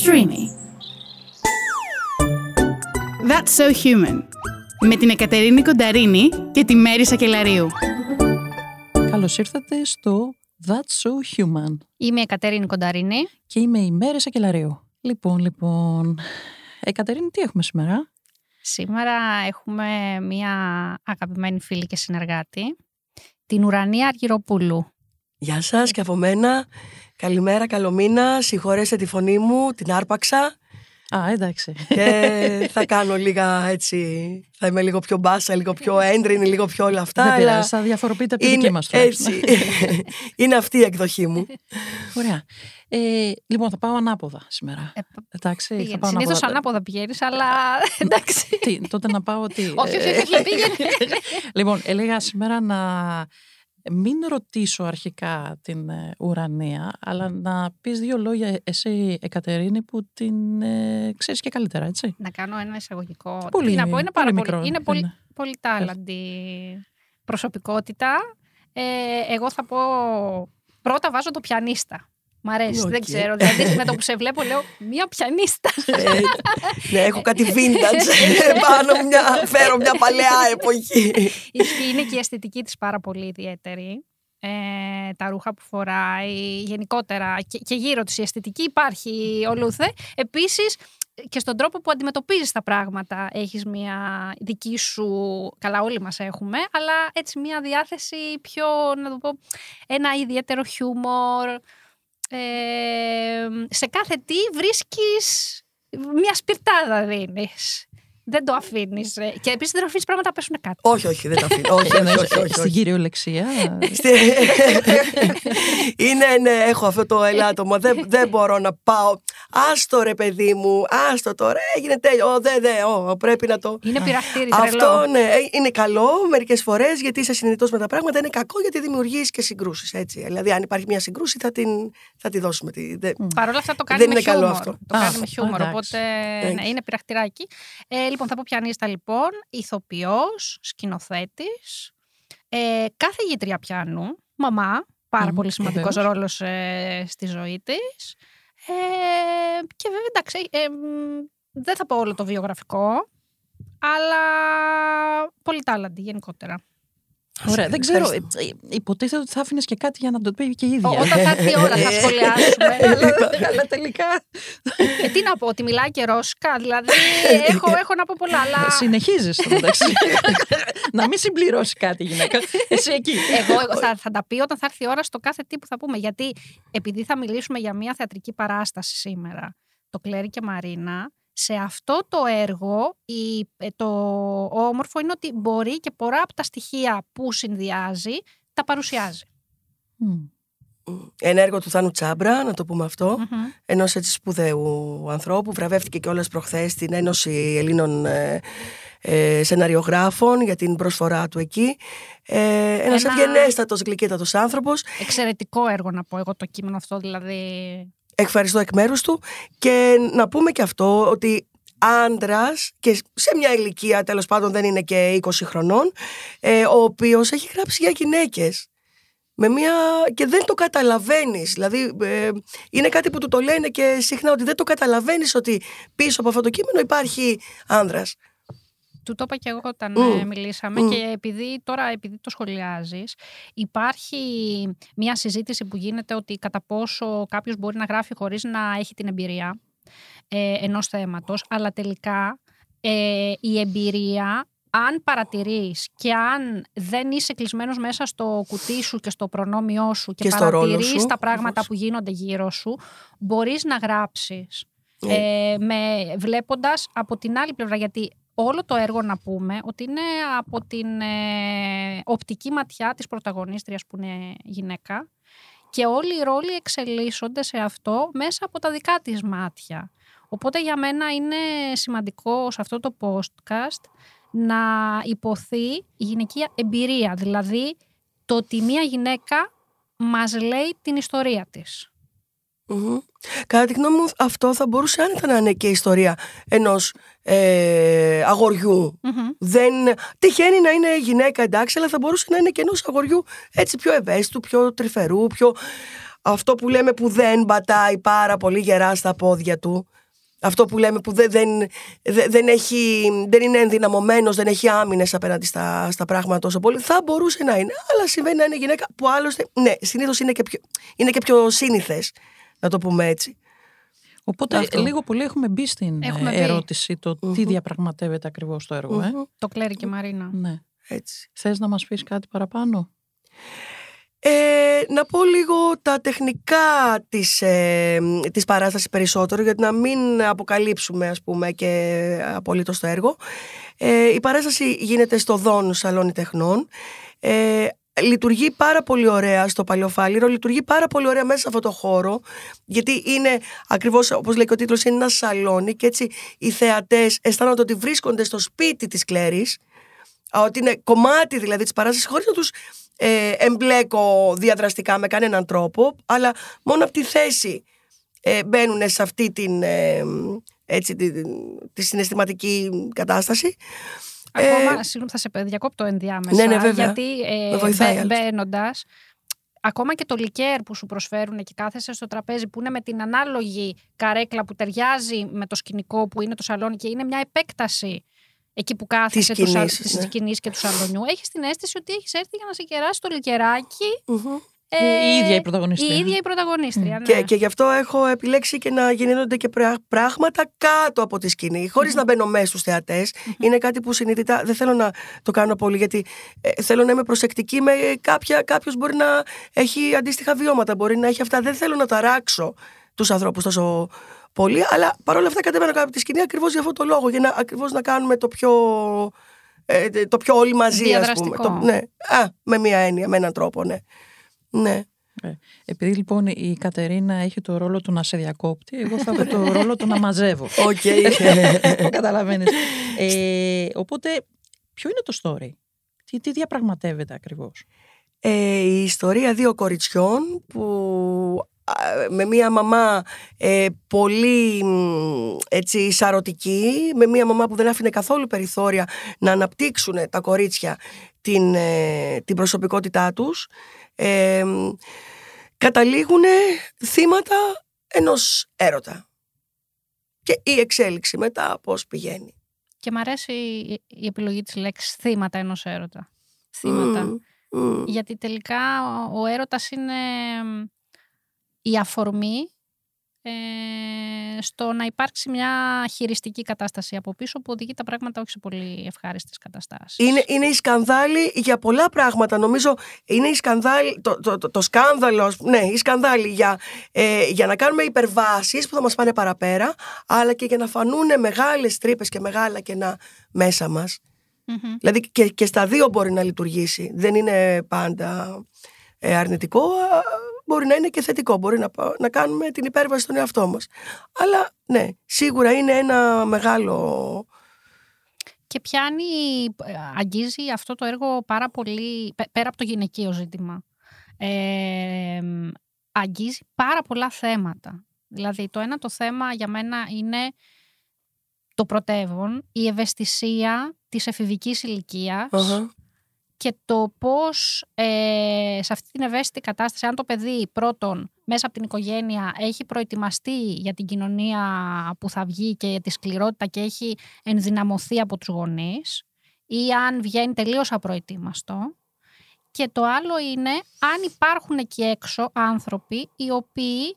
Streamy. That's so human. Με την Εκατερίνη Κονταρίνη και τη Μέρη Σακελαρίου. Καλώς ήρθατε στο That's So Human. Είμαι η Κατέρινη Κονταρίνη. Και είμαι η Μέρη Σακελαρίου. Λοιπόν, λοιπόν. Εκατερίνη, τι έχουμε σήμερα; Σήμερα έχουμε μία αγαπημένη φίλη και συνεργάτη, την Ουρανία Αργυροπούλου. Γεια σας και από μένα. Καλημέρα, καλό μήνα. Συγχωρέστε τη φωνή μου, την άρπαξα. Α, εντάξει. Και θα κάνω λίγα έτσι. Θα είμαι λίγο πιο μπάσα, λίγο πιο έντρινη, λίγο πιο όλα αυτά. Δεν αλλά πειράζει, θα διαφοροποιείτε από τη είναι δική μας έτσι. είναι αυτή η εκδοχή μου. Ωραία. Ε, λοιπόν, θα πάω ανάποδα σήμερα. Ε, εντάξει, θα πάω Συνήθως ανάποδα πηγαίνεις, αλλά εντάξει. Τι, τότε να πάω ότι. όχι, όχι, όχι, πήγαινε. λοιπόν, έλεγα σήμερα να μην ρωτήσω αρχικά την ε, ουρανία, αλλά να πεις δύο λόγια εσύ, Εκατερίνη, που την ε, ξέρεις και καλύτερα, έτσι. Να κάνω ένα εισαγωγικό. Πολύ, Τι να πω, είναι πάρα μικρό, πολύ, είναι πολύ, είναι. πολυτάλαντη προσωπικότητα. Ε, εγώ θα πω, πρώτα βάζω το πιανίστα. Μ' αρέσει, Οκ. δεν ξέρω. Δηλαδή με το που σε βλέπω λέω μία πιανίστα. Ε, ναι, έχω κάτι vintage πάνω μια, φέρω μια παλαιά εποχή. Ισχύει, είναι και η αισθητική της πάρα πολύ ιδιαίτερη. Ε, τα ρούχα που φοράει, γενικότερα και, και γύρω της η αισθητική υπάρχει ολούθε. Επίσης και στον τρόπο που αντιμετωπίζεις τα πράγματα έχεις μια δική σου, καλά όλοι μας έχουμε, αλλά έτσι μια διάθεση πιο, να το πω, ένα ιδιαίτερο χιούμορ. Ε, σε κάθε τι βρίσκεις μια σπιρτάδα δίνεις. Δεν το αφήνεις. Και επίσης δεν αφήνεις πράγματα να πέσουν κάτω. όχι, όχι, δεν τα αφήνω. Όχι, όχι, Εννοείς, όχι, όχι, Στην όχι. κυριολεξία. Στη- είναι, ναι, έχω αυτό το ελάττωμα. δεν, δεν μπορώ να πάω. Άστο ρε παιδί μου, άστο τώρα, έγινε τέλειο. Ω, δε, δε, ω, πρέπει να το. Είναι πειραχτήρι, τρελό. Αυτό ναι, ε, είναι καλό μερικές φορές γιατί είσαι συνειδητός με τα πράγματα. Είναι κακό γιατί δημιουργείς και συγκρούσεις. Έτσι. Δηλαδή, αν υπάρχει μια συγκρούση, θα, την, θα τη δώσουμε. Τη, δε- Παρ' όλα αυτά το κάνει Δεν με είναι καλό χιούμορ. αυτό. Το Α, κάνει με χιούμορ. εντάξει. Οπότε Εντάξει. ναι, είναι πειραχτηράκι. Ε, λοιπόν, θα πω πιανίστα λοιπόν. Ηθοποιός, σκηνοθέτης. Ε, κάθε γητρία πιάνου. Μαμά. Πάρα Μμμ, πολύ σημαντικός βεβαίως. ρόλος ε, στη ζωή της. Ε, και βέβαια εντάξει. Ε, μ, δεν θα πω όλο το βιογραφικό. Αλλά πολύ τάλαντη γενικότερα. Ωραία, δεν ξέρω. Ευχαριστώ. ε, ε, Υποτίθεται ότι θα άφηνες και κάτι για να το πει και η Ό, ίδια. Όταν θα έρθει η ώρα θα σχολιάσουμε. Αλλά- Αλλά τελικά. ε, τι να πω, ότι μιλάει και ρώσικα. Δηλαδή, έχω, έχω να πω πολλά, αλλά. Συνεχίζεις στο μεταξύ. να μην συμπληρώσεις κάτι η γυναίκα. Εσύ εκεί. Εγώ εγώ θα, θα τα πει όταν θα έρθει η ώρα στο κάθε τι που θα πούμε. Γιατί επειδή θα μιλήσουμε για μια θεατρική παράσταση σήμερα, το Κλέρι και Μαρίνα, σε αυτό το έργο η, ε, το όμορφο είναι ότι μπορεί και πολλά από τα στοιχεία που συνδυάζει τα παρουσιάζει. Μμ. Ένα έργο του Θάνου Τσάμπρα, να το πούμε αυτό. Μμμ. Ενός έτσι σπουδαίου ανθρώπου. Βραβεύτηκε κιόλας προχθές στην Ένωση Ελλήνων ε, ε, Σεναριογράφων για την προσφορά του εκεί. Ε, Ένας Ένα- ευγενέστατος, γλυκύτατος άνθρωπος. Εξαιρετικό έργο να πω εγώ το κείμενο αυτό, δηλαδή. Ευχαριστώ εκ μέρους του. Και να πούμε και αυτό ότι άντρας και σε μια ηλικία τέλος πάντων δεν είναι και 20 χρονών, ε, ο οποίος έχει γράψει για γυναίκες. Με μια... Και δεν το καταλαβαίνεις. Δηλαδή, ε, είναι κάτι που του το λένε και συχνά ότι δεν το καταλαβαίνεις ότι πίσω από αυτό το κείμενο υπάρχει άνδρας. Του το είπα και εγώ όταν Μμ. ε, μιλήσαμε Μμ. και επειδή τώρα επειδή το σχολιάζεις υπάρχει μια συζήτηση που γίνεται ότι κατά πόσο κάποιος μπορεί να γράφει χωρίς να έχει την εμπειρία ε, ενός θέματος αλλά τελικά ε, η εμπειρία αν παρατηρείς και αν δεν είσαι κλεισμένος μέσα στο κουτί σου και στο προνόμιό σου και, Και στο ρόλο παρατηρείς σου, τα πράγματα ακριβώς. που γίνονται γύρω σου μπορείς να γράψεις Ναι. ε, με, βλέποντας από την άλλη πλευρά γιατί όλο το έργο να πούμε ότι είναι από την ε, οπτική ματιά της πρωταγωνίστριας που είναι γυναίκα και όλοι οι ρόλοι εξελίσσονται σε αυτό μέσα από τα δικά της μάτια. Οπότε για μένα είναι σημαντικό σε αυτό το podcast να υποθεί η γυναικεία εμπειρία, δηλαδή το ότι μία γυναίκα μας λέει την ιστορία της. Μμμ. Κατά τη γνώμη μου αυτό θα μπορούσε άνετα να είναι και η ιστορία ενός ε, αγοριού. Μμμ. Δεν... Τυχαίνει να είναι γυναίκα εντάξει, αλλά θα μπορούσε να είναι και ενός αγοριού έτσι πιο ευαίσθητου, πιο τρυφερού, πιο... αυτό που λέμε που δεν πατάει πάρα πολύ γερά στα πόδια του. Αυτό που λέμε που δεν, δεν, δεν, δεν, έχει, δεν είναι ενδυναμωμένος, δεν έχει άμυνες απέναντι στα, στα πράγματα τόσο πολύ. Θα μπορούσε να είναι, αλλά συμβαίνει να είναι γυναίκα που άλλωστε, ναι, συνήθως είναι και πιο, είναι και πιο σύνηθες, να το πούμε έτσι. Οπότε Αυτό. λίγο πολύ έχουμε μπει στην Έχουμε ε, μπει. ερώτηση το τι Μμμ. διαπραγματεύεται ακριβώς το έργο. Ε. Μμμ. Το κλαίρει και η Μαρίνα. Ναι. Έτσι. Θες να μας πεις κάτι παραπάνω; Ε, να πω λίγο τα τεχνικά της, ε, της παράστασης περισσότερο γιατί να μην αποκαλύψουμε ας πούμε και απολύτως το έργο. Ε, η παράσταση γίνεται στο Δόν Σαλόνι Τεχνών. Ε, λειτουργεί πάρα πολύ ωραία στο Παλαιοφάλιρο, λειτουργεί πάρα πολύ ωραία μέσα σε αυτό το χώρο γιατί είναι ακριβώς όπως λέει και ο τίτλος είναι ένα σαλόνι και έτσι οι θεατές αισθάνονται ότι βρίσκονται στο σπίτι της Κλέρης Α, ότι είναι κομμάτι δηλαδή της παράστασης χωρίς να τους ε, εμπλέκω διαδραστικά με κανέναν τρόπο αλλά μόνο από τη θέση ε, μπαίνουν σε αυτή την, ε, έτσι, τη, τη συναισθηματική κατάσταση. Ακόμα, Ε, συγγνώμη, θα σε διακόπτω ενδιάμεσα. Ναι, ναι, βέβαια. Γιατί ε, Με βοηθάει, μπε, άλλωστε. μπαίνοντας, ακόμα και το λικέρ που σου προσφέρουν και κάθεσαι στο τραπέζι που είναι με την ανάλογη καρέκλα που ταιριάζει με το σκηνικό που είναι το σαλόνι και είναι μια επέκταση εκεί που κάθεσαι του σα- σκηνής, της ναι. σκηνής και του σαλονιού. Έχεις την αίσθηση ότι έχεις έρθει για να σε κεράσει το λικεράκι. Μμμ. Ε, η ίδια η πρωταγωνίστρια. Η ίδια η πρωταγωνίστρια. Ναι. Και, και γι' αυτό έχω επιλέξει και να γίνονται και πρά- πράγματα κάτω από τη σκηνή, χωρίς να μπαίνω μέσα στους θεατές. Είναι κάτι που συνειδητά δεν θέλω να το κάνω πολύ, γιατί ε, θέλω να είμαι προσεκτική με κάποια. Κάποιος μπορεί να έχει αντίστοιχα βιώματα, μπορεί να έχει αυτά. Δεν θέλω να ταράξω τους ανθρώπους τόσο πολύ, αλλά παρόλα αυτά κατέβαινα κάτω από τη σκηνή ακριβώς για αυτό το λόγο, για να ακριβώς να κάνουμε το πιο. ε, το πιο όλοι μαζί, ας πούμε. Διαδραστικό. Το, ναι, α, με μία έννοια, με έναν τρόπο, ναι. Ναι. Ε, Επειδή λοιπόν η Κατερίνα έχει το ρόλο του να σε διακόπτει, εγώ θα έχω το ρόλο του να μαζεύω. Οκ. Καταλαβαίνεις. Ε, οπότε, ποιο είναι το story? Τι, τι διαπραγματεύεται ακριβώς; Ε, η ιστορία δύο κοριτσιών που α, με μία μαμά ε, πολύ μ, έτσι σαρωτική, με μία μαμά που δεν άφηνε καθόλου περιθώρια να αναπτύξουν τα κορίτσια την, ε, την προσωπικότητά τους, ε, μ, καταλήγουν θύματα ενός έρωτα. Και η εξέλιξη μετά πώς πηγαίνει. Και μ' αρέσει η- η επιλογή της λέξης θύματα ενός έρωτα. Θύματα. Μμ, μμ. Γιατί τελικά ο, ο έρωτας είναι μ, η αφορμή ε, στο να υπάρξει μια χειριστική κατάσταση από πίσω που οδηγεί τα πράγματα όχι σε πολύ ευχάριστες καταστάσεις. Είναι, είναι η σκανδάλη για πολλά πράγματα. Νομίζω είναι η σκανδάλη, το, το, το, το σκάνδαλο, ας πούμε, ναι, η σκανδάλη για, ε, για να κάνουμε υπερβάσεις που θα μας πάνε παραπέρα, αλλά και για να φανούν μεγάλες τρύπες και μεγάλα κενά μέσα μας. Μμμ. Δηλαδή και, και στα δύο μπορεί να λειτουργήσει. Δεν είναι πάντα ε, αρνητικό, α, μπορεί να είναι και θετικό. Μπορεί να, πα- να κάνουμε την υπέρβαση στον εαυτό μας. Αλλά ναι, σίγουρα είναι ένα μεγάλο... Και πιάνει, ε, αγγίζει αυτό το έργο πάρα πολύ, πε- πέρα από το γυναικείο ζήτημα. Ε, μ, αγγίζει πάρα πολλά θέματα. Δηλαδή το ένα το θέμα για μένα είναι το πρωτεύον, η ευαισθησία της εφηβικής ηλικίας Αχα. Και το πώς ε, σε αυτή την ευαίσθητη κατάσταση, αν το παιδί πρώτον μέσα από την οικογένεια έχει προετοιμαστεί για την κοινωνία που θα βγει και για τη σκληρότητα και έχει ενδυναμωθεί από τους γονείς ή αν βγαίνει τελείως απροετοίμαστο. Και το άλλο είναι αν υπάρχουν εκεί έξω άνθρωποι οι οποίοι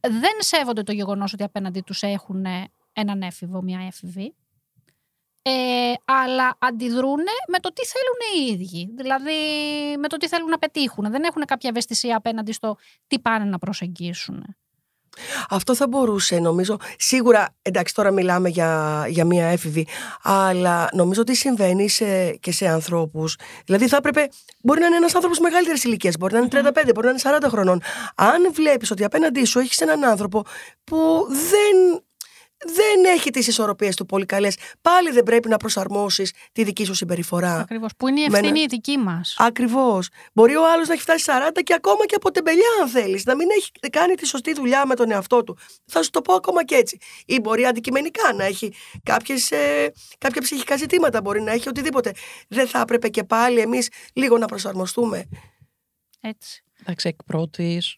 δεν σέβονται το γεγονός ότι απέναντί τους έχουν έναν έφηβο, μια έφηβη ε, αλλά αντιδρούν με το τι θέλουν οι ίδιοι. Δηλαδή με το τι θέλουν να πετύχουν. Δεν έχουν κάποια ευαισθησία απέναντι στο τι πάνε να προσεγγίσουν. Αυτό θα μπορούσε νομίζω. Σίγουρα, εντάξει, τώρα μιλάμε για, για μία έφηβη, αλλά νομίζω ότι συμβαίνει σε, και σε ανθρώπους. Δηλαδή, θα έπρεπε. Μπορεί να είναι ένας άνθρωπος μεγαλύτερης ηλικίας, μπορεί να είναι 35, μπορεί να είναι 40 χρονών. Αν βλέπεις ότι απέναντί σου έχεις έναν άνθρωπο που δεν. Δεν έχει τις ισορροπίες του πολύ καλές. Πάλι δεν πρέπει να προσαρμόσεις τη δική σου συμπεριφορά. Ακριβώς. Που είναι η Με ένα- ευθύνη η δική μας. Ακριβώς. Μπορεί ο άλλος να έχει φτάσει 40 και ακόμα και από τεμπελιά, αν θέλεις, να μην έχει κάνει τη σωστή δουλειά με τον εαυτό του. Θα σου το πω ακόμα και έτσι. Ή μπορεί αντικειμενικά να έχει κάποιες, ε, κάποια ψυχικά ζητήματα, μπορεί να έχει οτιδήποτε. Δεν θα έπρεπε και πάλι εμείς λίγο να προσαρμοστούμε. Έτσι. Εντάξει, εκ πρώτης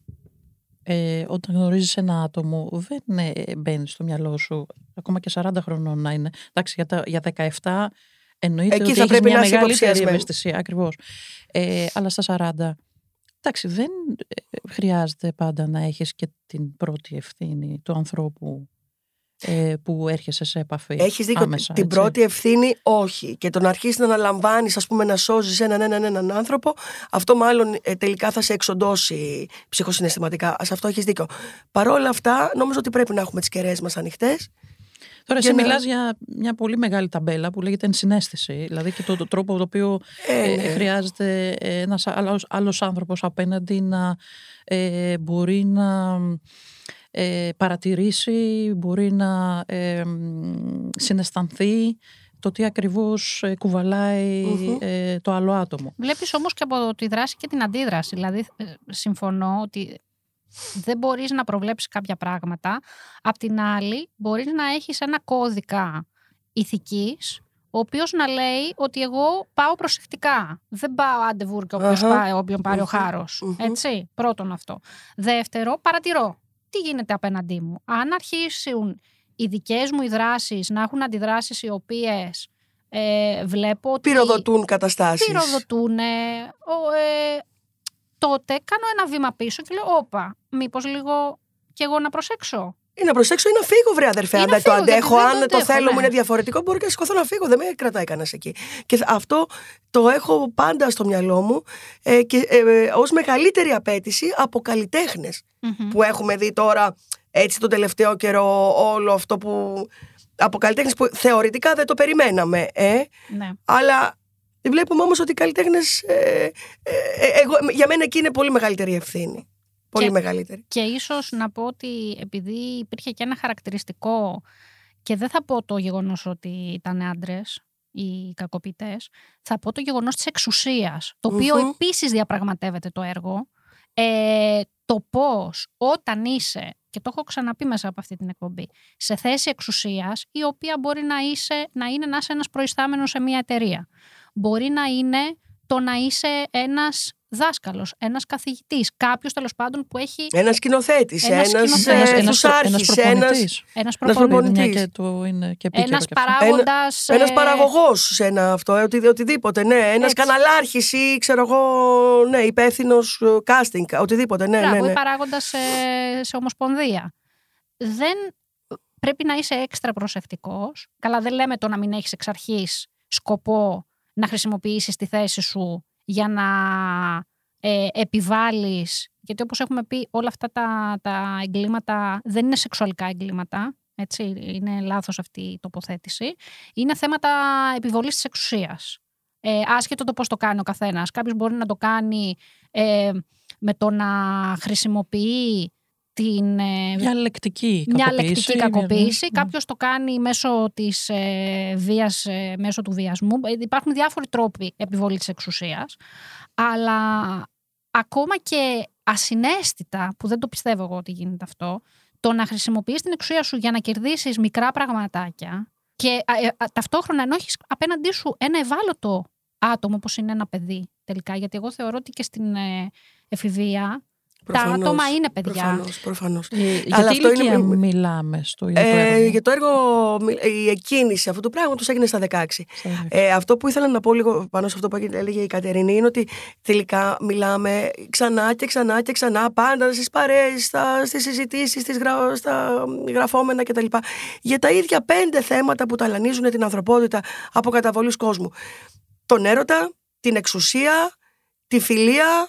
ε, όταν γνωρίζεις ένα άτομο δεν ε, μπαίνεις στο μυαλό σου ακόμα και 40 χρονών να είναι. Εντάξει, για, τα, για 17 εννοείται Εκεί ότι θα έχεις πρέπει μια να είσαι μεγαλύτερη υποψιασμένη. ευαισθησία. Ακριβώς. Ε, αλλά στα 40 εντάξει δεν ε, χρειάζεται πάντα να έχεις και την πρώτη ευθύνη του ανθρώπου ε, που έρχεσαι σε επαφή Έχεις δίκιο. άμεσα, την έτσι. πρώτη ευθύνη, όχι. Και το να αρχίσει να αναλαμβάνεις, ας πούμε, να σώζεις έναν, έναν, έναν άνθρωπο, αυτό μάλλον ε, τελικά θα σε εξοντώσει ψυχοσυναισθηματικά. Σε αυτό έχεις δίκιο. Παρ' όλα αυτά, νομίζω ότι πρέπει να έχουμε τις κεραίες μας ανοιχτές. Τώρα για εσύ να- μιλάς για μια πολύ μεγάλη ταμπέλα που λέγεται ενσυναίσθηση, δηλαδή και το, το τρόπο το οποίο Ε, ε, ναι. χρειάζεται ένας άλλος, άλλος άνθρωπος απέναντι να ε, μπορεί να ε, παρατηρήσει, μπορεί να ε, μ, συναισθανθεί το τι ακριβώς ε, κουβαλάει Μμμ. ε, το άλλο άτομο. Βλέπεις όμως και από τη δράση και την αντίδραση. Δηλαδή, ε, συμφωνώ ότι δεν μπορείς να προβλέψεις κάποια πράγματα. Απ' την άλλη, μπορείς να έχεις ένα κώδικα ηθικής, ο οποίος να λέει ότι εγώ πάω προσεκτικά. Δεν πάω άντε βούρκε όποιος Αχα. πάει, όποιον πάρει ο Μμμ. χάρος. Μμμ. Έτσι, πρώτον αυτό. Δεύτερο, παρατηρώ. Τι γίνεται απέναντί μου. Αν αρχίσουν οι δικές μου οι δράσεις να έχουν αντιδράσεις οι οποίες ε, βλέπω ότι Πυροδοτούν καταστάσεις. πυροδοτούν. ε, τότε κάνω ένα βήμα πίσω και λέω: Όπα, μήπως λίγο κι εγώ να προσέξω. Ή να προσέξω ή να φύγω, βρε αδερφέ. Ή Αν να δεν το φύγω, γιατί αντέχω, δεν αν το το αντέχω, θέλω μου ναι. είναι διαφορετικό, μπορεί και να σηκωθώ να φύγω. Δεν με κρατάει κανένας εκεί. Και αυτό το έχω πάντα στο μυαλό μου ε, και ε, ως μεγαλύτερη απέτηση από καλλιτέχνες Μμμ. που έχουμε δει τώρα έτσι τον τελευταίο καιρό όλο αυτό που. Από καλλιτέχνες που θεωρητικά δεν το περιμέναμε, ε, Ναι. αλλά βλέπουμε όμως ότι οι καλλιτέχνες, ε, ε, ε, εγώ, για μένα εκεί είναι πολύ μεγαλύτερη ευθύνη. Πολύ Και- μεγαλύτερη. Και ίσως να πω ότι επειδή υπήρχε και ένα χαρακτηριστικό και δεν θα πω το γεγονός ότι ήταν άντρες οι κακοποιητές, θα πω το γεγονός της εξουσίας, το οποίο Μμμ. επίσης διαπραγματεύεται το έργο. Ε, το πώς όταν είσαι, και το έχω ξαναπεί μέσα από αυτή την εκπομπή, σε θέση εξουσίας, η οποία μπορεί να, είσαι, να είναι να είσαι ένας προϊστάμενος σε μια εταιρεία. Μπορεί να είναι το να είσαι ένας δάσκαλος, ένας καθηγητής, κάποιος τέλος πάντων που έχει Ένας σκηνοθέτης, Ένας ένας σκηνοθέτης, Ένας, Ε, ένας, προ- ένας ένας, ένας, προπονητής. ένας Ένας προπονητής. προπονητής. Μια και το είναι και επίκαιρο Ένας και αυτό. παράγοντας... ένας ε, παραγωγός σε ένα αυτό, ε, οτι, οτιδήποτε, ναι. Ένας Έτσι. καναλάρχης ή ξέρω εγώ, ναι, υπεύθυνος casting, οτιδήποτε, ναι, μπράβο, ναι, ή ναι. παράγοντας σε, σε ομοσπονδία. Δεν πρέπει να είσαι έξτρα προσεκτικός. Καλά δεν λέμε το να μην έχεις εξ αρχής σκοπό να χρησιμοποιήσεις τη θέση σου για να ε, επιβάλλεις, γιατί όπως έχουμε πει όλα αυτά τα, τα εγκλήματα δεν είναι σεξουαλικά εγκλήματα, έτσι, είναι λάθος αυτή η τοποθέτηση. Είναι θέματα επιβολής της εξουσίας. Ε, άσχετο το πώς το κάνει ο καθένας. Κάποιος μπορεί να το κάνει ε, με το να χρησιμοποιεί την, ε, Μια λεκτική μια κακοποίηση. λεκτική μια- κακοποίηση. ναι. Κάποιος το κάνει μέσω, της, ε, βίας, ε, μέσω του βιασμού. Ε, Υπάρχουν διάφοροι τρόποι επιβολής της εξουσίας. Αλλά ακόμα και ασυναίσθητα, που δεν το πιστεύω εγώ ότι γίνεται αυτό, το να χρησιμοποιείς την εξουσία σου για να κερδίσεις μικρά πραγματάκια και α, ε, α, ταυτόχρονα ενώ έχεις απέναντί σου ένα ευάλωτο άτομο όπως είναι ένα παιδί τελικά, γιατί εγώ θεωρώ ότι και στην ε, εφηβεία Προφανώς, τα άτομα είναι παιδιά. Προφανώς, προφανώς. Ε, για Αλλά τι αυτό είναι ηλικία μη- μιλάμε στο ίδιο το Ε, έργο. για το έργο, η εκκίνηση αυτού του πράγματος έγινε στα 16. Στα- Ε, αυτό που ήθελα να πω λίγο πάνω σε αυτό που έλεγε η Κατερινή είναι ότι τελικά μιλάμε ξανά και ξανά και ξανά πάντα στις παρέες, στα, στις συζητήσεις, στις γρα, στα γραφόμενα κτλ. Για τα ίδια πέντε θέματα που ταλανίζουν την ανθρωπότητα από καταβολής κόσμου. Τον έρωτα, την εξουσία, τη φιλία,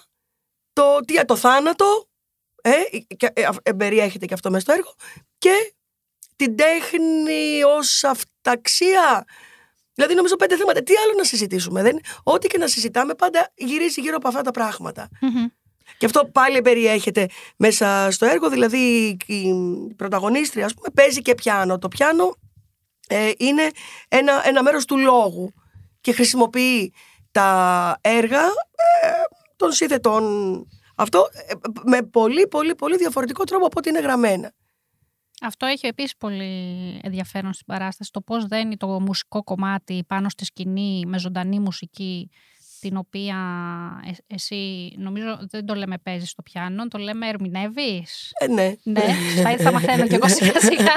το, τι, το θάνατο, ε, και, ε, ε, περιέχεται και αυτό μέσα στο έργο, και την τέχνη ως αυταξία. Δηλαδή, νομίζω πέντε θέματα. Τι άλλο να συζητήσουμε. Δεν, ό,τι και να συζητάμε, πάντα γυρίζει γύρω από αυτά τα πράγματα. Μμμ. Και αυτό πάλι περιέχεται μέσα στο έργο. Δηλαδή, η πρωταγωνίστρια, ας πούμε, παίζει και πιάνο. Το πιάνο ε, είναι ένα, ένα μέρος του λόγου και χρησιμοποιεί τα έργα ε, των σύνθετων αυτό ε, με πολύ πολύ πολύ διαφορετικό τρόπο από ό,τι είναι γραμμένα. Αυτό έχει επίσης πολύ ενδιαφέρον στην παράσταση. Το πώς δένει το μουσικό κομμάτι πάνω στη σκηνή με ζωντανή μουσική την οποία ε- εσύ νομίζω δεν το λέμε παίζεις στο πιάνο, το λέμε ερμηνεύεις. Ε, ναι. Ναι, θα, θα μαθαίνω κι εγώ σιγά σιγά.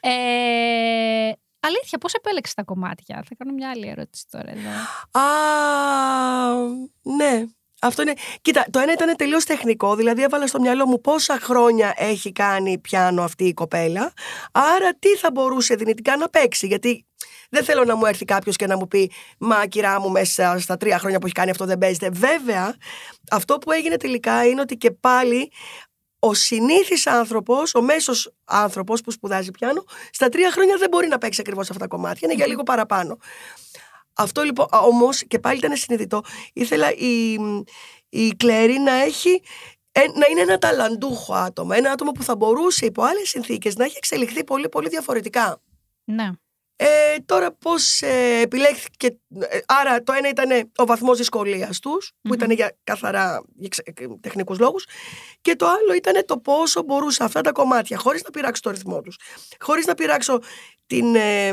ε, αλήθεια, πώς επέλεξες τα κομμάτια; Θα κάνω μια άλλη ερώτηση τώρα εδώ. Α, ναι. Αυτό είναι. Κοίτα, το ένα ήταν τελείως τεχνικό. Δηλαδή, έβαλα στο μυαλό μου πόσα χρόνια έχει κάνει πιάνο αυτή η κοπέλα. Άρα, τι θα μπορούσε δυνητικά να παίξει. Γιατί δεν θέλω να μου έρθει κάποιος και να μου πει Μα κυρά μου, μέσα στα τρία χρόνια που έχει κάνει αυτό δεν παίζεται. Βέβαια, αυτό που έγινε τελικά είναι ότι και πάλι ο συνήθις άνθρωπος, ο μέσος άνθρωπος που σπουδάζει πιάνο, στα τρία χρόνια δεν μπορεί να παίξει ακριβώς αυτά τα κομμάτια. Είναι για λίγο παραπάνω. Αυτό λοιπόν, όμως και πάλι ήταν συνειδητό. Ήθελα η, η Κλέρι να έχει ε, να είναι ένα ταλαντούχο άτομο. Ένα άτομο που θα μπορούσε υπό άλλες συνθήκες να έχει εξελιχθεί πολύ, πολύ διαφορετικά. Ναι. Ε, τώρα πώς ε, επιλέχθηκε, ε, άρα το ένα ήταν ο βαθμός δυσκολίας τους, που ήταν για καθαρά για ξε- ε, τεχνικούς λόγους, και το άλλο ήταν το πόσο μπορούσα αυτά τα κομμάτια, χωρίς να πειράξω το ρυθμό τους, χωρίς να πειράξω την, ε,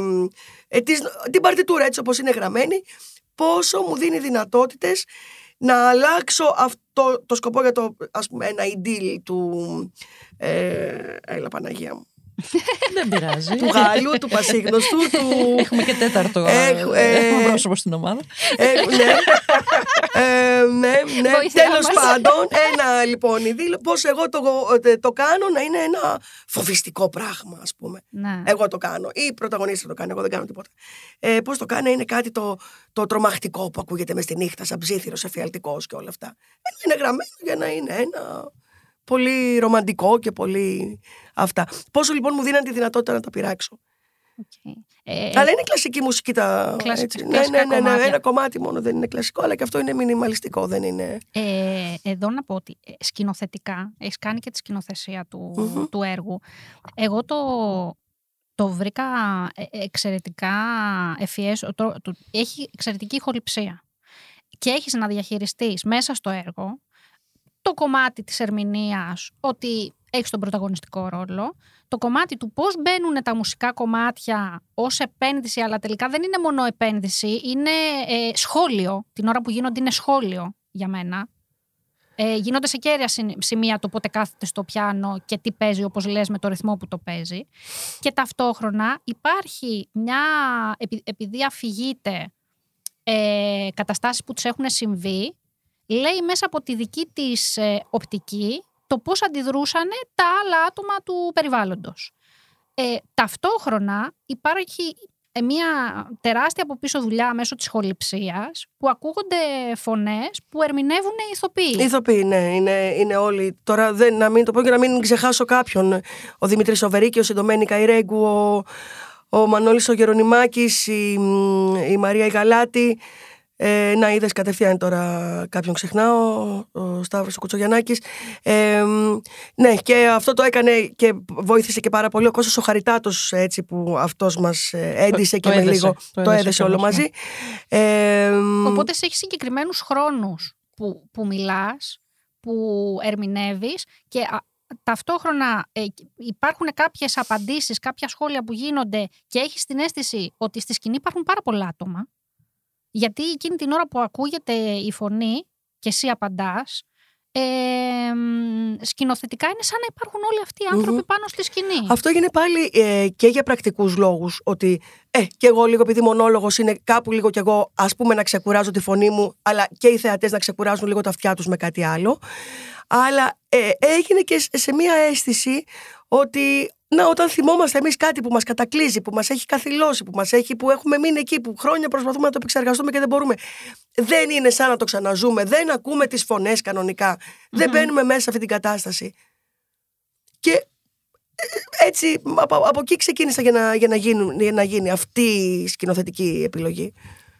ε, της- την παρτιτούρα έτσι όπως είναι γραμμένη, πόσο μου δίνει δυνατότητες να αλλάξω αυτό το σκοπό για το, ας πούμε, ένα ιντήλ του, ε, έλα Παναγία μου, Δεν πειράζει. του Γάλλου, του Πασίγνωστου, του... Έχουμε και τέταρτο Έχω, ε, ε, πρόσωπο στην ομάδα. Ε, ναι. Ε, ναι, ναι. Βοήθειά Τέλος μας. πάντων, ένα λοιπόν ειδήλ, πώς εγώ το, ε, το κάνω να είναι ένα φοβιστικό πράγμα, ας πούμε. ναι. Εγώ το κάνω. Ή η πρωταγωνίστρια το κάνει, εγώ δεν κάνω τίποτα. Ε, Πώς το κάνει, να είναι κάτι το, το τρομακτικό που ακούγεται μες στη νύχτα, σαν ψήθυρος, εφιαλτικό και όλα αυτά. Ε, να είναι γραμμένο για να είναι ένα πολύ ρομαντικό και πολύ αυτά. Πόσο λοιπόν μου δίναν τη δυνατότητα να τα πειράξω. Οκ. Ε, Αλλά είναι κλασική μουσική τα. Κλασ- έτσι. Ναι, κλασικά ναι, ναι, ναι, κομμάτια. Ένα κομμάτι μόνο δεν είναι κλασικό, αλλά και αυτό είναι μινιμαλιστικό, δεν είναι. Ε, εδώ να πω ότι ε, σκηνοθετικά, έχεις κάνει και τη σκηνοθεσία του, Μμμ. του έργου. Εγώ το, το βρήκα ε, ε, εξαιρετικά ευφυές. ο τρό- του- Έχει εξαιρετική ηχοληψία. Και έχεις να διαχειριστείς μέσα στο έργο το κομμάτι της ερμηνείας, ότι έχεις τον πρωταγωνιστικό ρόλο, το κομμάτι του πώς μπαίνουν τα μουσικά κομμάτια ως επένδυση, αλλά τελικά δεν είναι μόνο επένδυση, είναι ε, σχόλιο. Την ώρα που γίνονται είναι σχόλιο για μένα. Ε, γίνονται σε κέρια συν- σημεία το πότε κάθεται στο πιάνο και τι παίζει, όπως λες, με το ρυθμό που το παίζει. Και ταυτόχρονα υπάρχει μια, επει- επειδή αφηγείται ε, καταστάσεις που τους έχουν συμβεί, λέει μέσα από τη δική της ε, οπτική το πώς αντιδρούσαν τα άλλα άτομα του περιβάλλοντος. Ε, ταυτόχρονα υπάρχει ε, μια τεράστια από πίσω δουλειά μέσω της χοληψίας που ακούγονται φωνές που ερμηνεύουν οι ηθοποιοί. Ηθοποιοί, ναι, είναι, είναι όλοι. Τώρα δεν, να μην το πω και να μην ξεχάσω κάποιον. Ο Δημήτρης Οβερίκη, η Ντομένικα Ιρέγκου, ο, ο Μανώλης ο Γερονιμάκης, η, η Μαρία η Γαλάτη. Ε, να είδες κατευθείαν τώρα κάποιον ξεχνάω, ο Σταύρος ο Κουτσογιαννάκης. Ε, ναι, και αυτό το έκανε και βοήθησε και πάρα πολύ ο Κώστας ο Χαριτάτος έτσι που αυτός μας ε, έντυσε Το- και το με έδεσε, λίγο το το έδεσε έδεσε όλο κιόλας, ναι. μαζί. Ε, Οπότε σε έχεις συγκεκριμένους χρόνους που, που μιλάς, που ερμηνεύεις και α, ταυτόχρονα ε, υπάρχουν κάποιες απαντήσεις, κάποια σχόλια που γίνονται και έχεις την αίσθηση ότι στη σκηνή υπάρχουν πάρα πολλά άτομα. Γιατί εκείνη την ώρα που ακούγεται η φωνή και εσύ απαντάς, ε, μ, σκηνοθετικά είναι σαν να υπάρχουν όλοι αυτοί οι άνθρωποι Μμμ. πάνω στη σκηνή. Αυτό έγινε πάλι ε, και για πρακτικούς λόγους ότι ε, και εγώ λίγο επειδή μονόλογος είναι κάπου λίγο κι εγώ ας πούμε να ξεκουράζω τη φωνή μου αλλά και οι θεατές να ξεκουράζουν λίγο τα αυτιά τους με κάτι άλλο αλλά ε, έγινε και σε- σε μία αίσθηση ότι να, όταν θυμόμαστε εμείς κάτι που μας κατακλείζει, που μας έχει καθυλώσει, που, μας έχει, που έχουμε μείνει εκεί, που χρόνια προσπαθούμε να το επεξεργαστούμε και δεν μπορούμε. Δεν είναι σαν να το ξαναζούμε. Δεν ακούμε τις φωνές κανονικά. Δεν μπαίνουμε μέσα σε αυτή την κατάσταση. Και ε, έτσι από, από εκεί ξεκίνησα για να, για, να γίνουν, για να γίνει αυτή η σκηνοθετική επιλογή.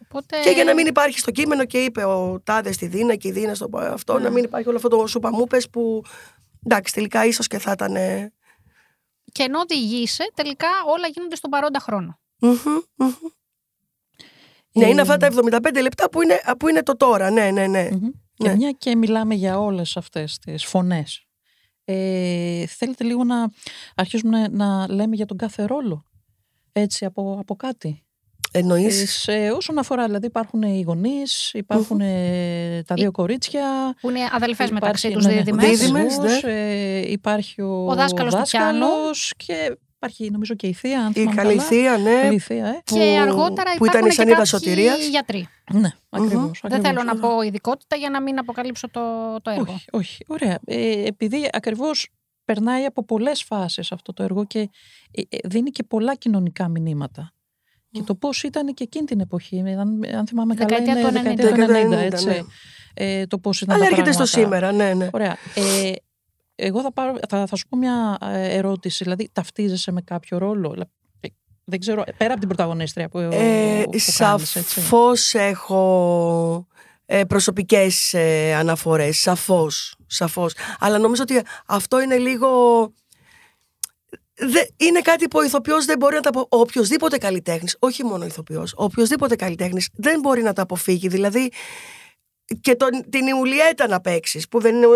Οπότε, Και για να μην υπάρχει στο κείμενο και είπε ο Τάδες στη Δίνα και η Δίνα στο αυτό, να μην υπάρχει όλο αυτό το σουπαμούπες που εντάξει τελικά ίσως και θα ήταν... ε, και ενώ οδηγείσαι, τελικά όλα γίνονται στον παρόντα χρόνο. μμμ, μμμ. Ναι, Ε, είναι αυτά τα 75 λεπτά που είναι, που είναι το τώρα. Ναι, ναι, ναι. Μμμ. Ναι. Και μια και μιλάμε για όλες αυτές τις φωνές. Ε, θέλετε λίγο να αρχίσουμε να, να λέμε για τον κάθε ρόλο. Έτσι από, από κάτι; Εννοείς; Σε, όσον αφορά, δηλαδή υπάρχουν οι γονείς, υπάρχουν ε, τα δύο κορίτσια. Που είναι αδελφές υπάρχει- μεταξύ τους ναι, ναι, δίδυμες. Δίδυμες. δίδυμος, ναι. ε, υπάρχει ο, Ο δάσκαλος του πιάνου. δάσκαλος και υπάρχει νομίζω και η θεία, αν Η θυμάμαι καλή καλά. θεία, ναι. Καλή θεία, ε. Και που- αργότερα που ήταν υπάρχουν η και σανίδα κάποιοι σωτηρίας. γιατροί. Ναι, ακριβώς, Δεν ακριβώς. θέλω να πω ειδικότητα για να μην αποκαλύψω το, το έργο. Όχι, όχι. Ωραία. Ε, επειδή ακριβώς περνάει από πολλές φάσεις αυτό το έργο και ε, ε, δίνει και πολλά κοινωνικά μηνύματα. Και το πώς ήταν και εκείνη την εποχή, αν, αν θυμάμαι καλά, Δεκαετία είναι του 90. δεκαετία του Δεκαετία 90, του 90, έτσι. ναι. Ε, το πώς ήταν Αλλά τα έρχεται στο πράγματα. σήμερα, ναι, ναι. Ωραία. Ε, εγώ θα, πάρω, θα, θα σου πω μια ε, ερώτηση. Δηλαδή, ταυτίζεσαι με κάποιο ρόλο; Δηλα- ε, Δεν ξέρω, πέρα από την πρωταγωνίστρια που, Ε, που κάνεις, έτσι. σαφώς έχω ε, προσωπικές ε, αναφορές, σαφώς, σαφώς. Αλλά νομίζω ότι αυτό είναι λίγο... Δε, είναι κάτι που ο ηθοποιός δεν μπορεί να τα απο... Ο οποιοδήποτε καλλιτέχνης, όχι μόνο ο ηθοποιός, ο οποιοδήποτε καλλιτέχνης δεν μπορεί να τα αποφύγει. Δηλαδή και τον, την Ιουλιέτα να παίξεις, που δεν, είναι-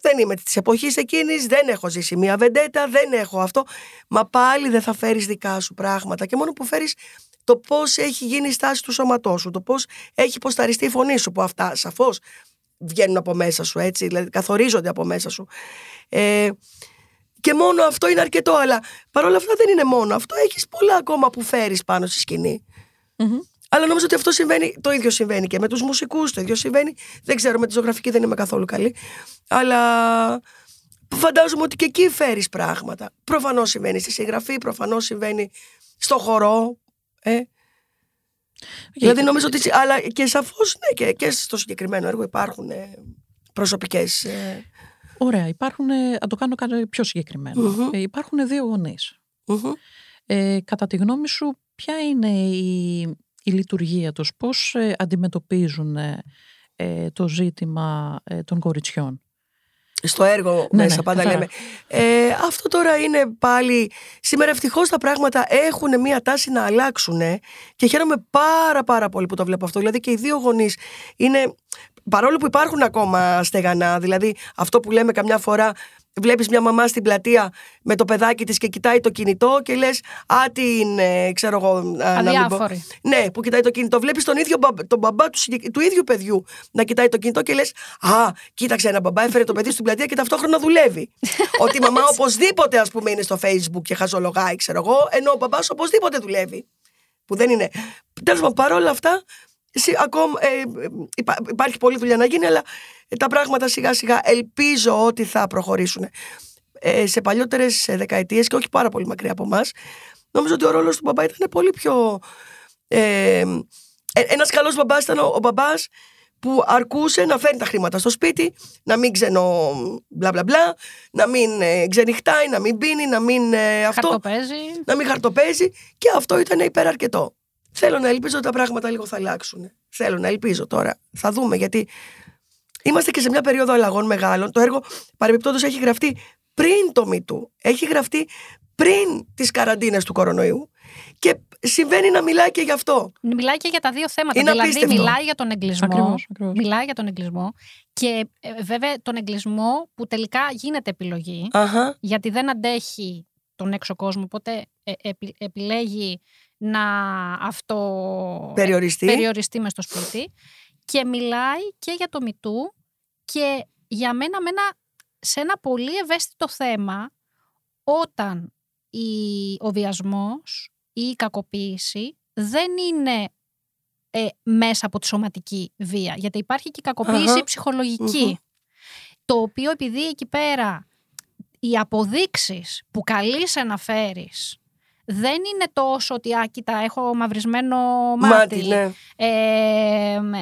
δεν είμαι της εποχής εκείνης, δεν έχω ζήσει μια βεντέτα, δεν έχω αυτό. Μα πάλι δεν θα φέρεις δικά σου πράγματα. Και μόνο που φέρεις το πώς έχει γίνει η στάση του σώματός σου, το πώς έχει ποσταριστεί η φωνή σου, που αυτά σαφώς βγαίνουν από μέσα σου, έτσι, δηλαδή καθορίζονται από μέσα σου. Ε, και μόνο αυτό είναι αρκετό, αλλά παρόλα αυτά δεν είναι μόνο αυτό. Έχεις πολλά ακόμα που φέρεις πάνω στη σκηνή. Μμμ. Αλλά νομίζω ότι αυτό συμβαίνει, το ίδιο συμβαίνει και με τους μουσικούς, το ίδιο συμβαίνει. Δεν ξέρω, με τη ζωγραφική δεν είμαι καθόλου καλή. Αλλά φαντάζομαι ότι και εκεί φέρεις πράγματα. Προφανώς συμβαίνει στη συγγραφή, προφανώς συμβαίνει στο χορό. Ε. Δηλαδή νομίζω ότι... Αλλά και σαφώς, ναι, και, και στο συγκεκριμένο έργο υπάρχουν ε, προσωπικές... Ε, Ωραία, υπάρχουν, ε, να το κάνω κάτι πιο συγκεκριμένο. Μμμ. Ε, υπάρχουν δύο γονείς. μμμ. Ε, κατά τη γνώμη σου, ποια είναι η, η λειτουργία τους, πώς ε, αντιμετωπίζουν ε, ε, το ζήτημα ε, των κοριτσιών; Στο έργο Ναι, μέσα ναι, πάντα καθαρά. λέμε. Ε, αυτό τώρα είναι πάλι... Σήμερα ευτυχώς τα πράγματα έχουν μία τάση να αλλάξουν και χαίρομαι πάρα πάρα πολύ που το βλέπω αυτό. Δηλαδή και οι δύο γονείς είναι... Παρόλο που υπάρχουν ακόμα στεγανά, δηλαδή αυτό που λέμε καμιά φορά βλέπεις μια μαμά στην πλατεία με το παιδάκι της και κοιτάει το κινητό και λες «Α, τι είναι, ξέρω εγώ, α, να μην πω». Αδιάφοροι. Ναι, που κοιτάει το κινητό. Βλέπεις τον ίδιο μπα- τον μπαμπά του, συγκεκ- του ίδιου παιδιού να κοιτάει το κινητό και λες: Α, κοίταξε ένα μπαμπά, έφερε το παιδί στην πλατεία και ταυτόχρονα δουλεύει. Ότι η μαμά οπωσδήποτε, ας πούμε, είναι στο Facebook και χαζολογάει, ξέρω εγώ, ενώ ο μπαμπάς οπωσδήποτε δουλεύει. Που δεν είναι. Τέλος πάντων, παρόλα αυτά, εσύ, ακόμα, ε, ε, υπά- υπάρχει πολλή δουλειά να γίνει, αλλά ε, τα πράγματα σιγά σιγά ελπίζω ότι θα προχωρήσουν. Ε, σε παλιότερες δεκαετίες και όχι πάρα πολύ μακριά από εμάς, νομίζω ότι ο ρόλος του μπαμπά ήταν πολύ πιο. Ε, ε, ένας καλός μπαμπάς ήταν ο, ο μπαμπάς που αρκούσε να φέρνει τα χρήματα στο σπίτι, να μην ξενο μπλα μπλα μπλα, να μην ε, ξενυχτάει, να μην πίνει, να μην ε, αυτό, Χαρτοπέζει. να μην χαρτοπέζει και αυτό ήταν υπεραρκετό. Θέλω να ελπίζω ότι τα πράγματα λίγο θα αλλάξουν. Θέλω να ελπίζω τώρα. Θα δούμε γιατί είμαστε και σε μια περίοδο αλλαγών μεγάλων. Το έργο παρεμπιπτόντως έχει γραφτεί πριν το MeToo. Έχει γραφτεί πριν τις καραντίνες του κορονοϊού και συμβαίνει να μιλάει και γι' αυτό. Μιλάει και για τα δύο θέματα. Είναι δηλαδή, απίστευτο. μιλάει για τον εγκλισμό. Ακριβώς, ακριβώς. Μιλάει για τον εγκλισμό. Και ε, βέβαια τον εγκλισμό που τελικά γίνεται επιλογή, Αχα. γιατί δεν αντέχει τον έξω κόσμο, οπότε ε, επι- επιλέγει να αυτό Περιοριστεί. περιοριστεί μες στο σπίτι και μιλάει και για το μητού και για μένα με ένα, σε ένα πολύ ευαίσθητο θέμα όταν η, ο βιασμός ή η κακοποίηση δεν είναι ε, μέσα από τη σωματική βία. Γιατί υπάρχει και η κακοποίηση Αχα. ψυχολογική. Μμμ. Το οποίο επειδή εκεί πέρα οι αποδείξεις που καλείσαι να φέρεις δεν είναι τόσο ότι «Α, κοίτα, έχω μαυρισμένο μάτι, Μάτι, ναι. ε, με-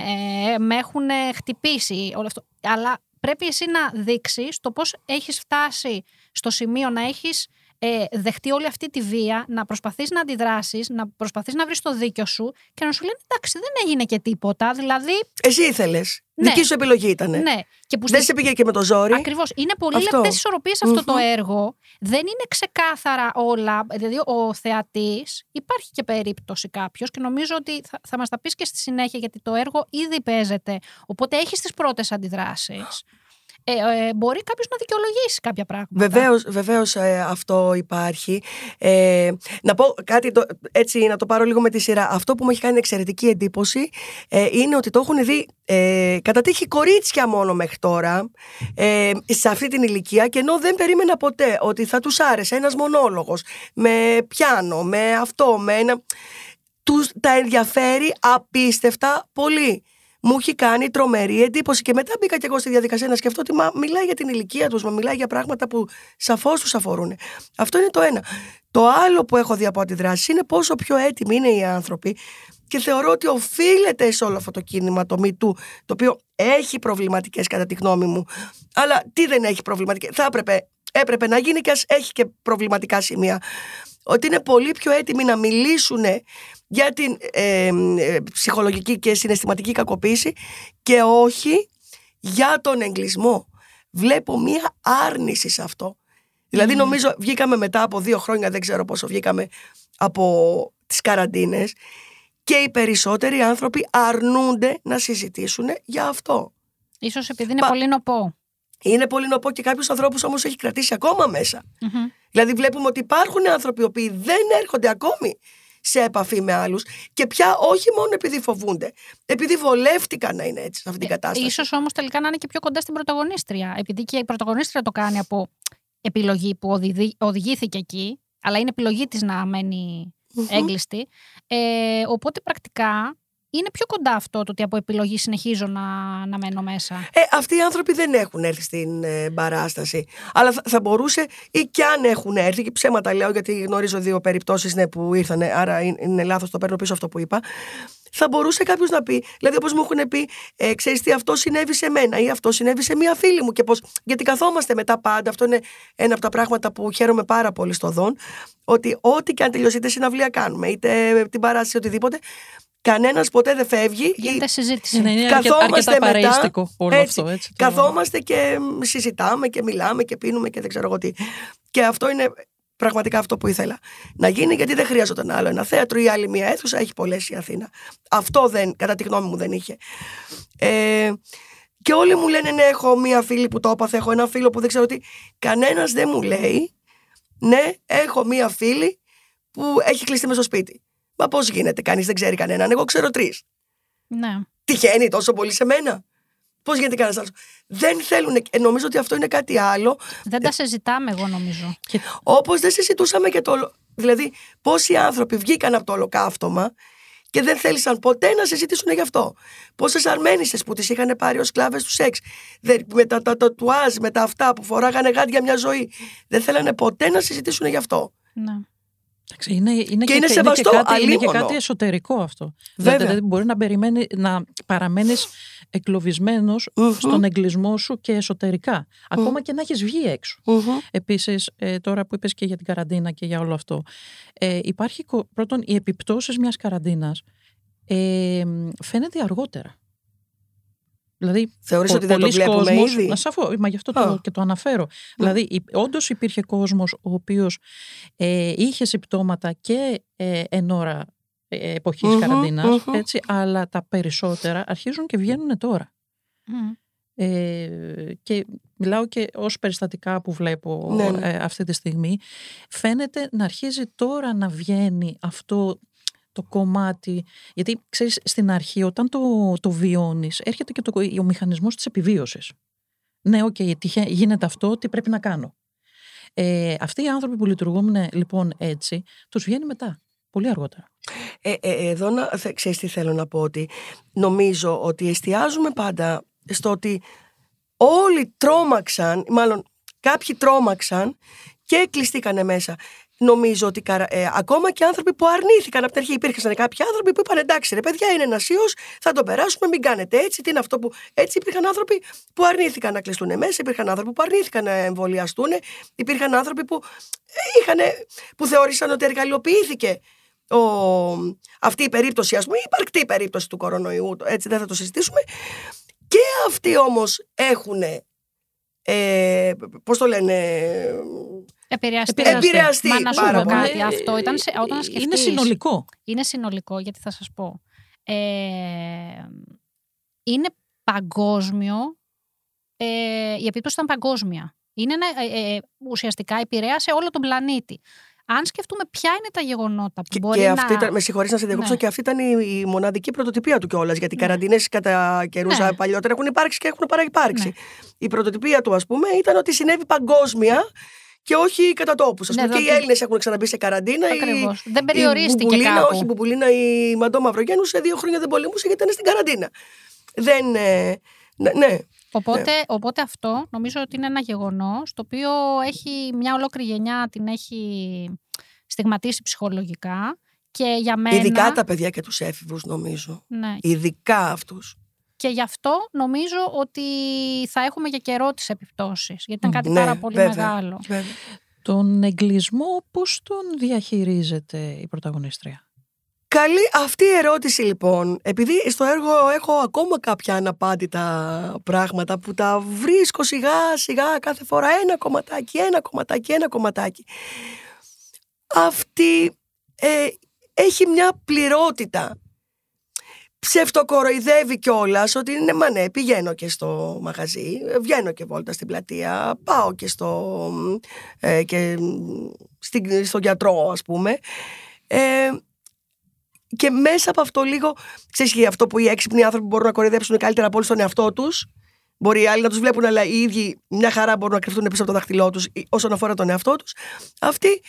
ε, με έχουν χτυπήσει όλο αυτό. Αλλά πρέπει εσύ να δείξεις το πώς έχεις φτάσει στο σημείο να έχεις ε, δεχτεί όλη αυτή τη βία, να προσπαθείς να αντιδράσεις, να προσπαθείς να βρεις το δίκιο σου και να σου λένε εντάξει δεν έγινε και τίποτα. Δηλαδή, Εσύ ήθελες. Ναι. Δική σου επιλογή ήταν. ναι. Και που Δεν στη- σε πήγε και με το ζόρι. Ακριβώς. Είναι πολύ Αυτό. λεπτές ισορροπίες αυτό το Μμμ. έργο. Δεν είναι ξεκάθαρα όλα. Δηλαδή, ο θεατής υπάρχει και περίπτωση κάποιος και νομίζω ότι θα, θα μας τα πεις και στη συνέχεια γιατί το έργο ήδη παίζεται. Οπότε έχεις τις πρώτες αντιδράσεις. Ε, ε, μπορεί κάποιος να δικαιολογήσει κάποια πράγματα. Βεβαίως, βεβαίως ε, αυτό υπάρχει. Ε, να πω κάτι, το, έτσι να το πάρω λίγο με τη σειρά. Αυτό που μου έχει κάνει εξαιρετική εντύπωση ε, είναι ότι το έχουν δει ε, κατά τύχη κορίτσια μόνο μέχρι τώρα ε, σε αυτή την ηλικία και ενώ δεν περίμενα ποτέ ότι θα τους άρεσε ένας μονόλογος με πιάνο, με αυτό, με ένα... Τους τα ενδιαφέρει απίστευτα πολύ μου έχει κάνει τρομερή εντύπωση. Και μετά μπήκα και εγώ στη διαδικασία να σκεφτώ ότι μα, μιλάει για την ηλικία τους, μα μιλάει για πράγματα που σαφώς τους αφορούν. Αυτό είναι το ένα. Το άλλο που έχω δει από αντιδράσεις είναι πόσο πιο έτοιμοι είναι οι άνθρωποι και θεωρώ ότι οφείλεται σε όλο αυτό το κίνημα, το Me το οποίο έχει προβληματικές κατά τη γνώμη μου. Αλλά τι δεν έχει προβληματικές. Θα έπρεπε, έπρεπε να γίνει και ας έχει και προβληματικά σημεία. Ότι είναι πολύ πιο έτοιμοι να μιλήσουν για την ε, ε, ψυχολογική και συναισθηματική κακοποίηση και όχι για τον εγκλισμό. Βλέπω μία άρνηση σε αυτό. Δηλαδή νομίζω βγήκαμε μετά από δύο χρόνια, δεν ξέρω πόσο βγήκαμε από τις καραντίνες και οι περισσότεροι άνθρωποι αρνούνται να συζητήσουν για αυτό. Ίσως επειδή είναι πολύ νοπό. Είναι πολύ νοπό και κάποιους ανθρώπους όμως έχει κρατήσει ακόμα Δηλαδή, βλέπουμε ότι υπάρχουν άνθρωποι οι οποίοι δεν έρχονται ακόμη σε επαφή με άλλους και πια όχι μόνο επειδή φοβούνται, επειδή βολεύτηκαν να είναι έτσι σε αυτή την ε, κατάσταση. Ίσως όμως τελικά να είναι και πιο κοντά στην πρωταγωνίστρια. Επειδή και η πρωταγωνίστρια το κάνει από επιλογή που οδηγήθηκε εκεί, αλλά είναι επιλογή της να μένει έγκλειστη. Ε, οπότε πρακτικά είναι πιο κοντά αυτό το ότι από επιλογή συνεχίζω να, να μένω μέσα. Ε, αυτοί οι άνθρωποι δεν έχουν έρθει στην ε, παράσταση. Αλλά θα, θα, μπορούσε ή κι αν έχουν έρθει, και ψέματα λέω γιατί γνωρίζω δύο περιπτώσεις ναι, που ήρθαν, άρα είναι, είναι λάθος, το παίρνω πίσω αυτό που είπα. Θα μπορούσε κάποιος να πει, δηλαδή όπως μου έχουν πει, ε, ξέρεις τι, αυτό συνέβη σε μένα ή αυτό συνέβη σε μία φίλη μου. Και πώς, γιατί καθόμαστε μετά πάντα, αυτό είναι ένα από τα πράγματα που χαίρομαι πάρα πολύ στο ΔΟΝ, ότι ό,τι και αν τελειώσει, είτε συναυλία κάνουμε, είτε την παράσταση, οτιδήποτε, Κανένας ποτέ δεν φεύγει. Γίνεται συζήτηση. Ναι, είναι καθόμαστε μετά. Όλο έτσι, αυτό, έτσι, καθόμαστε και συζητάμε και μιλάμε και πίνουμε και δεν ξέρω εγώ τι. Και αυτό είναι πραγματικά αυτό που ήθελα να γίνει, γιατί δεν χρειάζονταν άλλο ένα θέατρο ή άλλη μια αίθουσα. Έχει πολλές η Αθήνα. Αυτό δεν, κατά τη γνώμη μου, δεν είχε. Ε, και όλοι μου λένε, ναι, έχω μία φίλη που το έπαθε, έχω ένα φίλο που δεν ξέρω τι. Κανένας δεν μου λέει, ναι, έχω μία φίλη που έχει κλειστεί μες στο σπίτι. Μα πώς γίνεται, κανείς δεν ξέρει κανέναν. Εγώ ξέρω τρεις. Ναι. Τυχαίνει τόσο πολύ σε μένα. Πώς γίνεται κανένας άλλος. Δεν θέλουν. Ε, νομίζω ότι αυτό είναι κάτι άλλο. Δεν τα συζητάμε, εγώ νομίζω. Όπως δεν συζητούσαμε και το. Δηλαδή, πόσοι άνθρωποι βγήκαν από το ολοκαύτωμα και δεν θέλησαν ποτέ να συζητήσουν γι' αυτό. Πόσες αρμένισε που τις είχαν πάρει ως σκλάβες τους σεξ, με τα τατουάζ, με τα αυτά που φοράγανε γάντια μια ζωή. Δεν θέλανε ποτέ να συζητήσουν γι' αυτό. Ναι. Είναι, είναι και, είναι σεβαστό, είναι και κάτι, είναι και κάτι εσωτερικό αυτό. Βέβαια. Δηλαδή μπορεί να, περιμένει, να παραμένεις στον εγκλισμό σου και εσωτερικά. Ακόμα και να έχεις βγει έξω. Mm-hmm. Επίσης, ε, τώρα που είπες και για την καραντίνα και για όλο αυτό, ε, υπάρχει πρώτον οι επιπτώσεις μιας καραντίνας ε, φαίνεται αργότερα. Δηλαδή, Θεωρείς ότι δεν το βλέπουμε κόσμος, ήδη; Σαφώ, μα γι' αυτό το, και το αναφέρω. Δηλαδή, όντως υπήρχε κόσμος ο οποίος ε, είχε συμπτώματα και ε, εν ώρα ε, εποχής καραντινας έτσι, αλλά τα περισσότερα αρχίζουν και βγαίνουν τώρα. Ε, και μιλάω και ως περιστατικά που βλέπω ναι, ναι. Ε, αυτή τη στιγμή φαίνεται να αρχίζει τώρα να βγαίνει αυτό το κομμάτι. Γιατί ξέρεις, στην αρχή, όταν το, το βιώνεις, έρχεται και το, ο μηχανισμός της επιβίωσης. Ναι, OK, okay, γίνεται αυτό, τι πρέπει να κάνω. Ε, αυτοί οι άνθρωποι που λειτουργούν λοιπόν έτσι, τους βγαίνει μετά, πολύ αργότερα. Ε, ε, εδώ να, ξέρεις τι θέλω να πω, ότι νομίζω ότι εστιάζουμε πάντα στο ότι όλοι τρόμαξαν, μάλλον κάποιοι τρόμαξαν και κλειστήκανε μέσα νομίζω ότι ε, ακόμα και άνθρωποι που αρνήθηκαν από την αρχή υπήρχαν κάποιοι άνθρωποι που είπαν εντάξει ρε παιδιά είναι ένας ιός, θα το περάσουμε, μην κάνετε έτσι. Τι είναι αυτό που. Έτσι υπήρχαν άνθρωποι που αρνήθηκαν να κλειστούν μέσα, υπήρχαν άνθρωποι που αρνήθηκαν να εμβολιαστούν, υπήρχαν άνθρωποι που, ε, είχαν, που θεώρησαν ότι εργαλειοποιήθηκε ο, αυτή η περίπτωση, ας πούμε, η υπαρκτή περίπτωση του κορονοϊού, έτσι δεν θα το συζητήσουμε. Και αυτοί όμως έχουν. Ε, πώς το λένε, Επηρεαστεί. Επηρεαστεί. Μα να σου πω κάτι. Αυτό ήταν σε, όταν σκεφτείς, Είναι συνολικό. Είναι συνολικό γιατί θα σας πω. Ε, είναι παγκόσμιο ε, η επίπτωση ήταν παγκόσμια. Είναι ένα, ε, ε, ουσιαστικά επηρέασε όλο τον πλανήτη. Αν σκεφτούμε ποια είναι τα γεγονότα που Και, μπορεί και να... αυτή ήταν, με συγχωρείς να σε διακόψω, Ναι. και αυτή ήταν η, η μοναδική πρωτοτυπία του κιόλας. Γιατί οι Ναι. καραντίνε κατά καιρούς Ναι. παλιότερα έχουν υπάρξει και έχουν παραυπάρξει. Ναι. Η πρωτοτυπία του, ας πούμε, ήταν ότι συνέβη παγκόσμια και όχι κατά τόπου. Ναι, πούμε, και οι δηλαδή- Έλληνες έχουν ξαναμπεί σε καραντίνα. η- Ακριβώς. Δεν η περιορίστηκε Μπουμπουλίνα, κάπου. Όχι, η Μπουμπουλίνα, η Μαντώ Μαυρογέννου σε δύο χρόνια δεν πολεμούσε γιατί ήταν στην καραντίνα. Δεν. ε, ναι, ναι. Οπότε, οπότε αυτό νομίζω ότι είναι ένα γεγονός το οποίο έχει μια ολόκληρη γενιά την έχει στιγματίσει ψυχολογικά και για μένα... Ειδικά τα παιδιά και τους έφηβους, νομίζω. Ναι. Ειδικά αυτούς. Και γι' αυτό νομίζω ότι θα έχουμε για καιρό τις επιπτώσεις γιατί ήταν κάτι Ναι, πάρα πολύ βέβαια. μεγάλο. Τον εγκλισμό πώς τον διαχειρίζεται η πρωταγωνίστρια; Καλή αυτή η ερώτηση λοιπόν, επειδή στο έργο έχω ακόμα κάποια αναπάντητα πράγματα που τα βρίσκω σιγά σιγά κάθε φορά ένα κομματάκι, ένα κομματάκι, ένα κομματάκι. Αυτή ε, έχει μια πληρότητα. Ψευτοκοροϊδεύει κιόλας ότι είναι μα ναι, πηγαίνω και στο μαγαζί, ε, βγαίνω και βόλτα στην πλατεία, πάω και, στο, ε, και στην, στον γιατρό ας πούμε. Ε, και μέσα από αυτό λίγο, ξέρεις και αυτό που οι έξυπνοι άνθρωποι μπορούν να κοροϊδέψουν καλύτερα από όλους τον εαυτό τους, Μπορεί οι άλλοι να τους βλέπουν, αλλά οι ίδιοι μια χαρά μπορούν να κρυφτούν πίσω από το δάχτυλό τους όσον αφορά τον εαυτό τους. Αυτή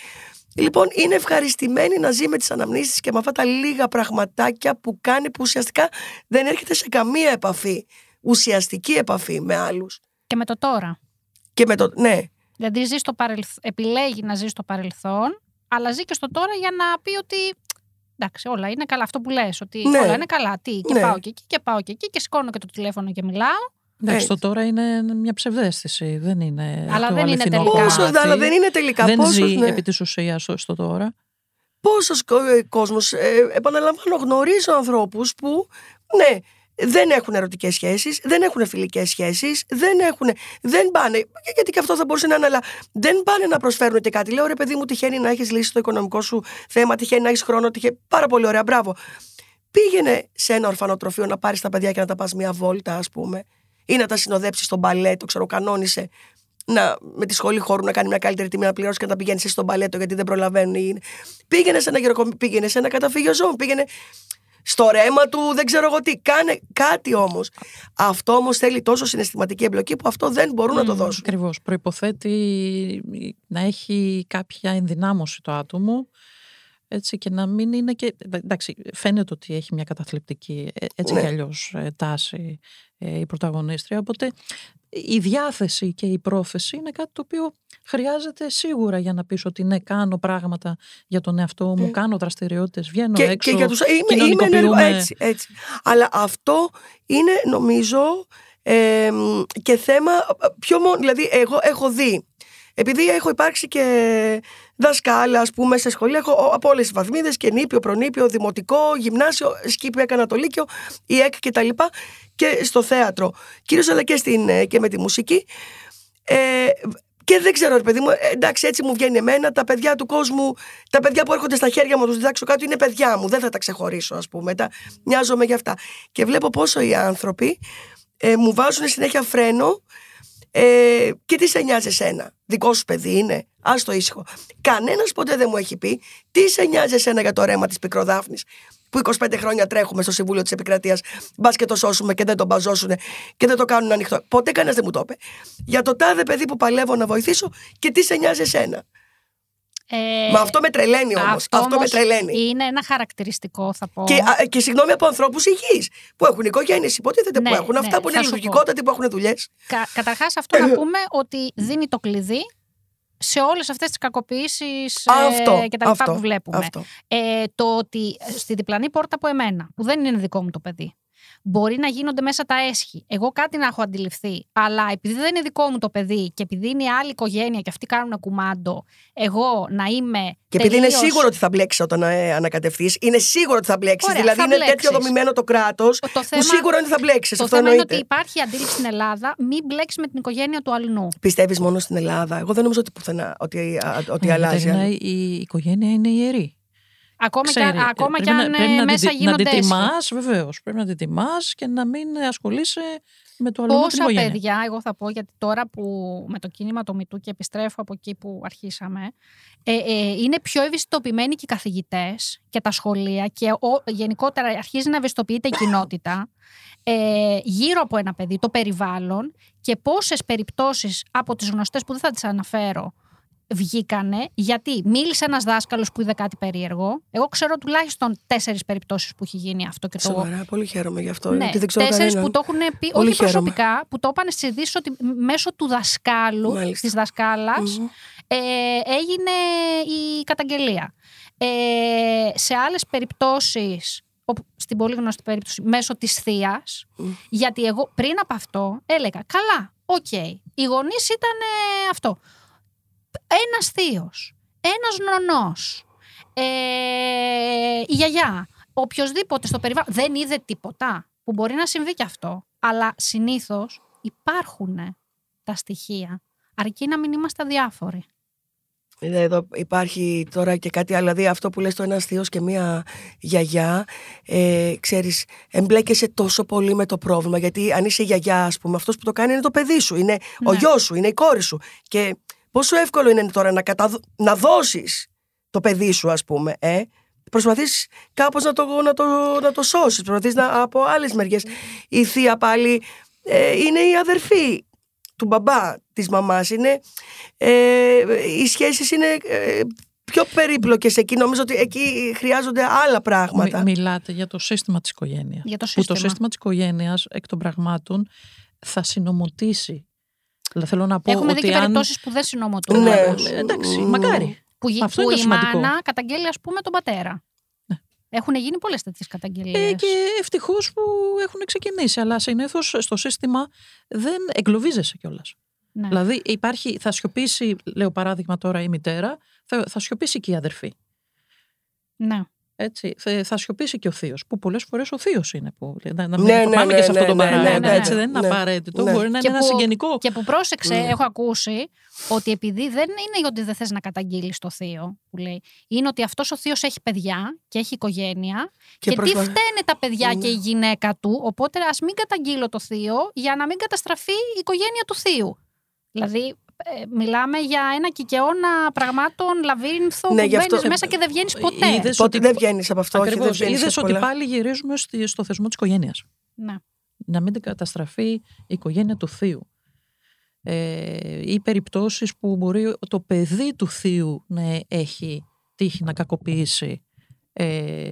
λοιπόν είναι ευχαριστημένη να ζει με τις αναμνήσεις και με αυτά τα λίγα πραγματάκια που κάνει που ουσιαστικά δεν έρχεται σε καμία επαφή, ουσιαστική επαφή με άλλους. Και με το τώρα. Και με το. Ναι, Δηλαδή ζει στο παρελθ... επιλέγει να ζει στο παρελθόν, αλλά ζει και στο τώρα για να πει ότι εντάξει, όλα είναι καλά. Αυτό που λες, ότι Ναι. όλα είναι καλά. Τι, και Ναι. πάω και εκεί και πάω και εκεί και σηκώνω και το τηλέφωνο και μιλάω. Εντάξει, Έτσι. το τώρα είναι μια ψευδέστηση, δεν είναι Αλλά το δεν είναι αληθινό τελικά. πόσο, κομμάτι. αλλά δεν είναι τελικά. δεν πόσος, ζει ναι. επί της ουσίας στο, στο τώρα. πόσος κο- ε, κόσμος, ε, επαναλαμβάνω, γνωρίζω ανθρώπους που, ναι, δεν έχουν ερωτικές σχέσεις, δεν έχουν φιλικές σχέσεις, δεν έχουν, δεν πάνε, και- γιατί και αυτό θα μπορούσε να είναι, αλλά δεν πάνε να προσφέρουν και κάτι. Λέω, ρε παιδί μου, τυχαίνει να έχεις λύσει το οικονομικό σου θέμα, τυχαίνει να έχεις χρόνο, τυχαίνει, πάρα πολύ ωραία, μπράβο. Πήγαινε σε ένα ορφανοτροφείο να πάρεις τα παιδιά και να τα πας μια βόλτα, ας πούμε, ή να τα συνοδέψεις στο μπαλέτο, ξέρω, κανόνισε να, με τη σχολή χώρου να κάνει μια καλύτερη τιμή να πληρώσεις και να τα πηγαίνεις στον μπαλέτο γιατί δεν προλαβαίνουν. ή είναι. Πήγαινε σε ένα γεροκομείο, πήγαινε σε ένα καταφύγιο ζώων, πήγαινε στο ρέμα του, δεν ξέρω εγώ τι. Κάνε κάτι όμως. Αυτό όμως θέλει τόσο συναισθηματική εμπλοκή που αυτό δεν μπορούν να το δώσουν. Ακριβώς. Προποθέτει να έχει κάποια ενδυνάμωση το άτομο. Έτσι και να μην είναι και. Εντάξει, φαίνεται ότι έχει μια καταθλιπτική ε, έτσι Ναι. κι αλλιώ τάση ε, η πρωταγωνίστρια. Οπότε η διάθεση και η πρόθεση είναι κάτι το οποίο χρειάζεται σίγουρα για να πεις ότι ναι, κάνω πράγματα για τον εαυτό μου, Ναι. κάνω δραστηριότητες, βγαίνω Και, έξω, και για τους, είμαι, είμαι ενεργό, κοινωνικοποιούμε. έτσι, έτσι. Αλλά αυτό είναι νομίζω ε, και θέμα πιο μόνο, δηλαδή εγώ έχω δει επειδή έχω υπάρξει και δασκάλα, ας πούμε, σε σχολεία, έχω από όλες τις βαθμίδες και νήπιο, προνήπιο, δημοτικό, γυμνάσιο, σκήπη έκανα το Λύκειο, η ΕΚ και τα λοιπά, και στο θέατρο. Κυρίως αλλά και, στην, ε, και με τη μουσική. Ε, και δεν ξέρω, ρε παιδί μου, ε, εντάξει, έτσι μου βγαίνει εμένα. Τα παιδιά του κόσμου, τα παιδιά που έρχονται στα χέρια μου, να τους διδάξω κάτι, είναι παιδιά μου. Δεν θα τα ξεχωρίσω, ας πούμε. Τα, μοιάζομαι για αυτά. Και βλέπω πόσο οι άνθρωποι ε, μου βάζουν συνέχεια φρένο ε, και τι σε νοιάζει εσένα; Δικό σου παιδί είναι; Α το ήσυχο. Κανένας ποτέ δεν μου έχει πει τι σε νοιάζει εσένα για το ρέμα της πικροδάφνης. Που 25 χρόνια τρέχουμε στο Συμβούλιο της Επικρατείας. Μπας και το σώσουμε και δεν τον μπαζώσουν και δεν το κάνουν ανοιχτό. Ποτέ κανένας δεν μου το είπε. Για το τάδε παιδί που παλεύω να βοηθήσω και τι σε νοιάζει εσένα; Ε, Μα αυτό με τρελαίνει όμως. Αυτός, αυτό με όμως τρελαίνει. Είναι ένα χαρακτηριστικό, θα πω. Και, α, και συγγνώμη από ανθρώπους υγιείς που έχουν οικογένειες, υποτίθεται Ναι, που έχουν ναι, αυτά που είναι θα σου πω. λειτουργικότατοι, που έχουν δουλειές. Κα, καταρχάς αυτό να πούμε ότι δίνει το κλειδί σε όλες αυτές τις κακοποιήσεις Αυτό, ε, και τα λοιπά αυτό, που βλέπουμε. αυτό. Ε, το ότι στη διπλανή πόρτα από εμένα, που δεν είναι δικό μου το παιδί, μπορεί να γίνονται μέσα τα έσχη. Εγώ κάτι να έχω αντιληφθεί, αλλά επειδή δεν είναι δικό μου το παιδί και επειδή είναι άλλη οικογένεια και αυτοί κάνουν κουμάντο, εγώ να είμαι. Και επειδή είναι τελείως- σίγουρο ότι θα μπλέξεις όταν ε, ανακατευθείς, είναι σίγουρο ότι θα μπλέξεις. Ωραία, Δηλαδή θα είναι μπλέξεις. τέτοιο δομημένο το κράτος, Το που θέμα- σίγουρα είναι ότι θα μπλέξεις. Το Αυτό θέμα είναι εννοείται. ότι υπάρχει αντίληψη στην Ελλάδα, μην μπλέξεις με την οικογένεια του αλλού. Πιστεύεις μόνο στην Ελλάδα; Εγώ δεν νομίζω ότι πουθενά ότι, α, ότι Ναι, αλλάζει. Κατερίνα, άλλο. η οικογένεια είναι ιερή. Ακόμα ξέρει. και, αν- ακόμα Πρέπει και να- αν πρέπει ε, να μέσα την, να γίνονται την έσχοι. τιμάς, βεβαίως. Πρέπει να την τιμάς και να μην ασχολείσαι με το αλλού την Πόσα οικογένεια. παιδιά, εγώ θα πω, γιατί τώρα που με το κίνημα το Μητού και επιστρέφω από εκεί που αρχίσαμε, ε, ε, είναι πιο ευαισθητοποιημένοι και οι καθηγητές και τα σχολεία και ο, γενικότερα αρχίζει να ευαισθητοποιείται η κοινότητα ε, γύρω από ένα παιδί, το περιβάλλον και πόσες περιπτώσεις από τις γνωστές που δεν θα τις αναφέρω βγήκανε, γιατί μίλησε ένας δάσκαλος που είδε κάτι περίεργο. Εγώ ξέρω τουλάχιστον τέσσερις περιπτώσεις που έχει γίνει αυτό και το Σοβαρά, πολύ χαίρομαι γι' αυτό. ναι, γιατί δεν ξέρω τέσσερις κανέναν. που το έχουν πει, Πολύ όχι χαίρομαι. προσωπικά, που το είπαν στις ειδήσεις ότι μέσω του δασκάλου, Μάλιστα. της δασκάλας, Μμμ. ε, έγινε η καταγγελία. Ε, σε άλλες περιπτώσεις, όπου- στην πολύ γνωστή περίπτωση, μέσω της θείας. γιατί εγώ πριν από αυτό έλεγα, καλά, οκ, οι γονείς ήταν ε, αυτό. Ένας θείος, ένας νονός, ε, η γιαγιά, οποιοδήποτε στο περιβάλλον δεν είδε τίποτα, που μπορεί να συμβεί και αυτό, αλλά συνήθως υπάρχουν τα στοιχεία, αρκεί να μην είμαστε διάφοροι. Ε, Εδώ υπάρχει τώρα και κάτι άλλο. Δηλαδή αυτό που λες το ένας θείος και μία γιαγιά, ε, ξέρεις, εμπλέκεσαι τόσο πολύ με το πρόβλημα. Γιατί αν είσαι γιαγιά, ας πούμε, αυτός που το κάνει είναι το παιδί σου, είναι ο Ναι. γιος σου, είναι η κόρη σου. Και πόσο εύκολο είναι τώρα να, καταδ... να δώσεις το παιδί σου, ας πούμε, ε; Προσπαθείς κάπως να το, να το, να το σώσεις, προσπαθείς να, από άλλες μεριές. Η θεία πάλι ε, είναι η αδερφή του μπαμπά, της μαμάς. Είναι, ε, οι σχέσεις είναι ε, πιο περίπλοκες εκεί. Νομίζω ότι εκεί χρειάζονται άλλα πράγματα. Μι- μιλάτε για το σύστημα της οικογένειας. Για το Που σύστημα. το σύστημα της οικογένειας, εκ των πραγμάτων, θα συνομωτήσει. Δηλαδή, θέλω να πω Έχουμε δει ότι και αν... περιπτώσεις που δεν συνομωτούν. Ναι. όμως. Ε, εντάξει, Μμμ. μακάρι. Που, γι- Αυτό που είναι το η σημαντικό. μάνα καταγγέλει, ας πούμε, τον πατέρα. Ναι. Έχουν γίνει πολλές τέτοιες καταγγελίες. Ε, και ευτυχώς που έχουν ξεκινήσει. Αλλά συνήθως στο σύστημα δεν εγκλωβίζεσαι κιόλας. Ναι. Δηλαδή υπάρχει, θα σιωπήσει, λέω παράδειγμα τώρα η μητέρα, θα, θα σιωπήσει και η αδερφή. ναι. Έτσι. Θα, θα σιωπήσει και ο θείος. Που πολλές φορές ο θείος είναι. Που, να, να, Ναι, να ναι, πάμε ναι, και σε αυτό ναι, το ναι, παράδειγμα. ναι, ναι, έτσι, δεν είναι ναι. απαραίτητο. Ναι. Μπορεί να Και είναι ένα που- συγγενικό. Και που πρόσεξε, Ναι. έχω ακούσει ότι επειδή δεν είναι ότι δεν θες να καταγγείλεις το θείο, που λέει, είναι ότι αυτός ο θείος έχει παιδιά και έχει οικογένεια και, τι προσπα- φταίνε τα παιδιά Ναι. και η γυναίκα του, οπότε ας μην καταγγείλω το θείο για να μην καταστραφεί η οικογένεια του θείου. Δηλαδή, ε, μιλάμε για ένα κικαιώνα πραγμάτων λαβύρινθο Ναι, που γι' αυτό- μπαίνεις μέσα και δεν βγαίνεις ποτέ. Είδες Πότε ότι- δεν βγαίνεις από αυτό, όχι, δεν Ακριβώς. βγαίνεις Είδες από ότι πολλά. πάλι γυρίζουμε στη- στο θεσμό της οικογένειας. Ναι. να μην καταστραφεί η οικογένεια του θείου. Ε, ή περιπτώσεις που μπορεί το παιδί του θείου να έχει τύχει να κακοποιήσει ε,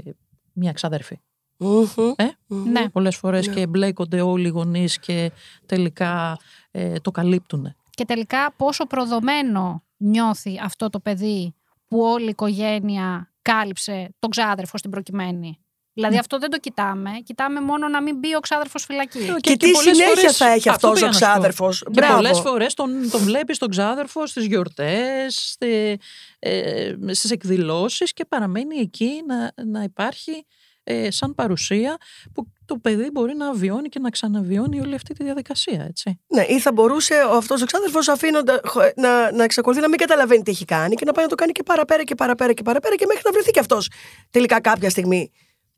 μια ξαδέρφη. Μμμ. Ε; Μμμ. Ναι. Πολλές φορές Ναι. και εμπλέκονται όλοι οι γονείς και τελικά ε, το καλύπτουν. Και τελικά πόσο προδομένο νιώθει αυτό το παιδί που όλη η οικογένεια κάλυψε τον ξάδερφο στην προκειμένη. Δηλαδή Ναι. αυτό δεν το κοιτάμε. Κοιτάμε μόνο να μην μπει ο ξάδερφος φυλακή. Και τι πολλές συνέχεια φορές- θα έχει αυτό αυτός ο πήγα να σου πω. ξάδερφος; Και Μπράβο. πολλές φορές τον, τον βλέπεις τον ξάδερφο στις γιορτές, στη, ε, στις εκδηλώσεις και παραμένει εκεί να, να υπάρχει ε, σαν παρουσία που το παιδί μπορεί να βιώνει και να ξαναβιώνει όλη αυτή τη διαδικασία, έτσι. Ναι, ή θα μπορούσε αυτός ο ξάδερφος αφήνοντα να, να εξακολουθεί να μην καταλαβαίνει τι έχει κάνει και να πάει να το κάνει και παραπέρα και παραπέρα και παραπέρα και μέχρι να βρεθεί και αυτός τελικά κάποια στιγμή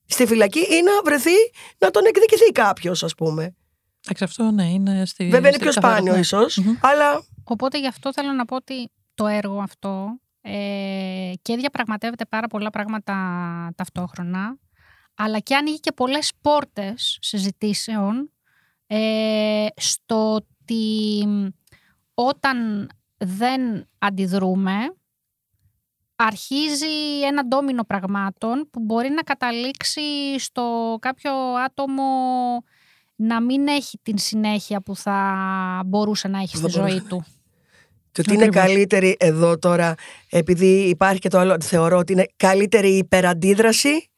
στη φυλακή ή να βρεθεί να τον εκδικηθεί κάποιος, ας πούμε. Εντάξει, αυτό ναι, είναι στη. Βέβαια είναι στη πιο καθαρά- σπάνιο ναι. ίσως, Μμμ. αλλά Οπότε γι' αυτό θέλω να πω ότι το έργο αυτό ε, και διαπραγματεύεται πάρα πολλά πράγματα ταυτόχρονα, αλλά και ανοίγει και πολλές πόρτες συζητήσεων ε, στο ότι όταν δεν αντιδρούμε, αρχίζει ένα ντόμινο πραγμάτων που μπορεί να καταλήξει στο κάποιο άτομο να μην έχει την συνέχεια που θα μπορούσε να έχει στη Θα μπορούσε. ζωή του. Και ότι είναι Ακριβώς. καλύτερη εδώ τώρα, επειδή υπάρχει και το άλλο, θεωρώ ότι είναι καλύτερη η υπεραντίδραση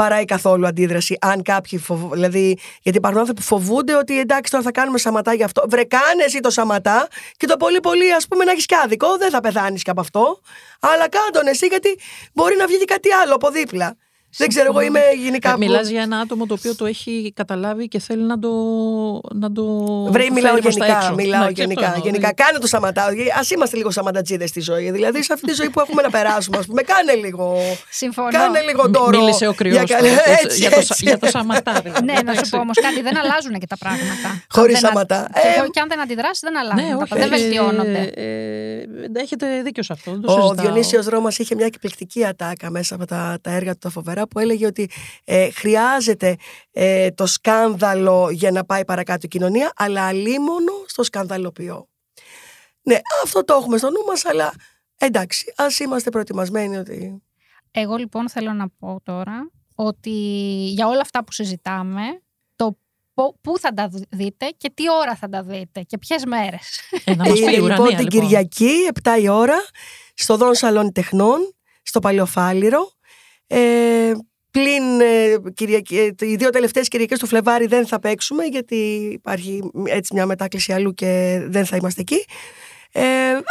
παρά η καθόλου αντίδραση. Αν κάποιοι φοβ... δηλαδή, γιατί υπάρχουν άνθρωποι που φοβούνται ότι εντάξει τώρα θα κάνουμε σαματά γι' αυτό. Βρε, κάνε εσύ το σαματά και το πολύ πολύ ας πούμε να έχεις και άδικο. Δεν θα πεθάνεις και από αυτό. Αλλά κάνε τον εσύ γιατί μπορεί να βγει και κάτι άλλο από δίπλα. Δεν ξέρω, εγώ είμαι γενικά. Ε, Μιλάς για ένα άτομο το οποίο το έχει καταλάβει και θέλει να το. Να το Βρε, φέρει μιλάω προς τα γενικά. έξω. Μιλάω Ναι, και γενικά. αυτό εννοώ, γενικά. ναι. Κάνε το σταματάω. Α είμαστε λίγο σαματατζίδες στη ζωή. Δηλαδή, σε αυτή τη ζωή που έχουμε να περάσουμε, ας πούμε, κάνε λίγο. Συμφωνώ. Κάνε λίγο Μι- τώρα. Μίλησε ο κρυός Για, τώρα, καλέ- έτσι, έτσι, για, το, έτσι. για το σαματά. δηλαδή. Ναι, να σου Εντάξει. πω όμως κάτι, δεν αλλάζουν και τα πράγματα. Χωρίς Αν δεν α- σαματά. Και, Ε, εγώ- και αν δεν αντιδράσει, δεν αλλάζουν. Ναι, τα όχι, πράγματα, δεν ε, βελτιώνονται. ε, ε, έχετε δίκιο σε αυτό. δεν το Ο συζητάω. Διονύσιος Ρώμας είχε μια εκπληκτική ατάκα μέσα από τα, τα έργα του τα φοβερά που έλεγε ότι ε, χρειάζεται ε, το σκάνδαλο για να πάει παρακάτω η κοινωνία αλλά αλίμονο στο σκανδαλοποιό. Ναι, αυτό το έχουμε στο νου μας αλλά εντάξει, ας είμαστε προετοιμασμένοι ότι... Εγώ λοιπόν θέλω να πω τώρα ότι για όλα αυτά που συζητάμε, το πο- πού θα τα δείτε και τι ώρα θα τα δείτε και ποιες μέρες. Ε, να μας πει Είναι η λοιπόν ουρανία, την λοιπόν. Κυριακή, 7 η ώρα, στο Δόν Σαλόνι Τεχνών, στο Παλαιοφάλιρο. Ε, πλην ε, Κυριακή, ε, οι δύο τελευταίες Κυριακές του Φλεβάρι δεν θα παίξουμε γιατί υπάρχει έτσι μια μετάκληση αλλού και δεν θα είμαστε εκεί. Ε,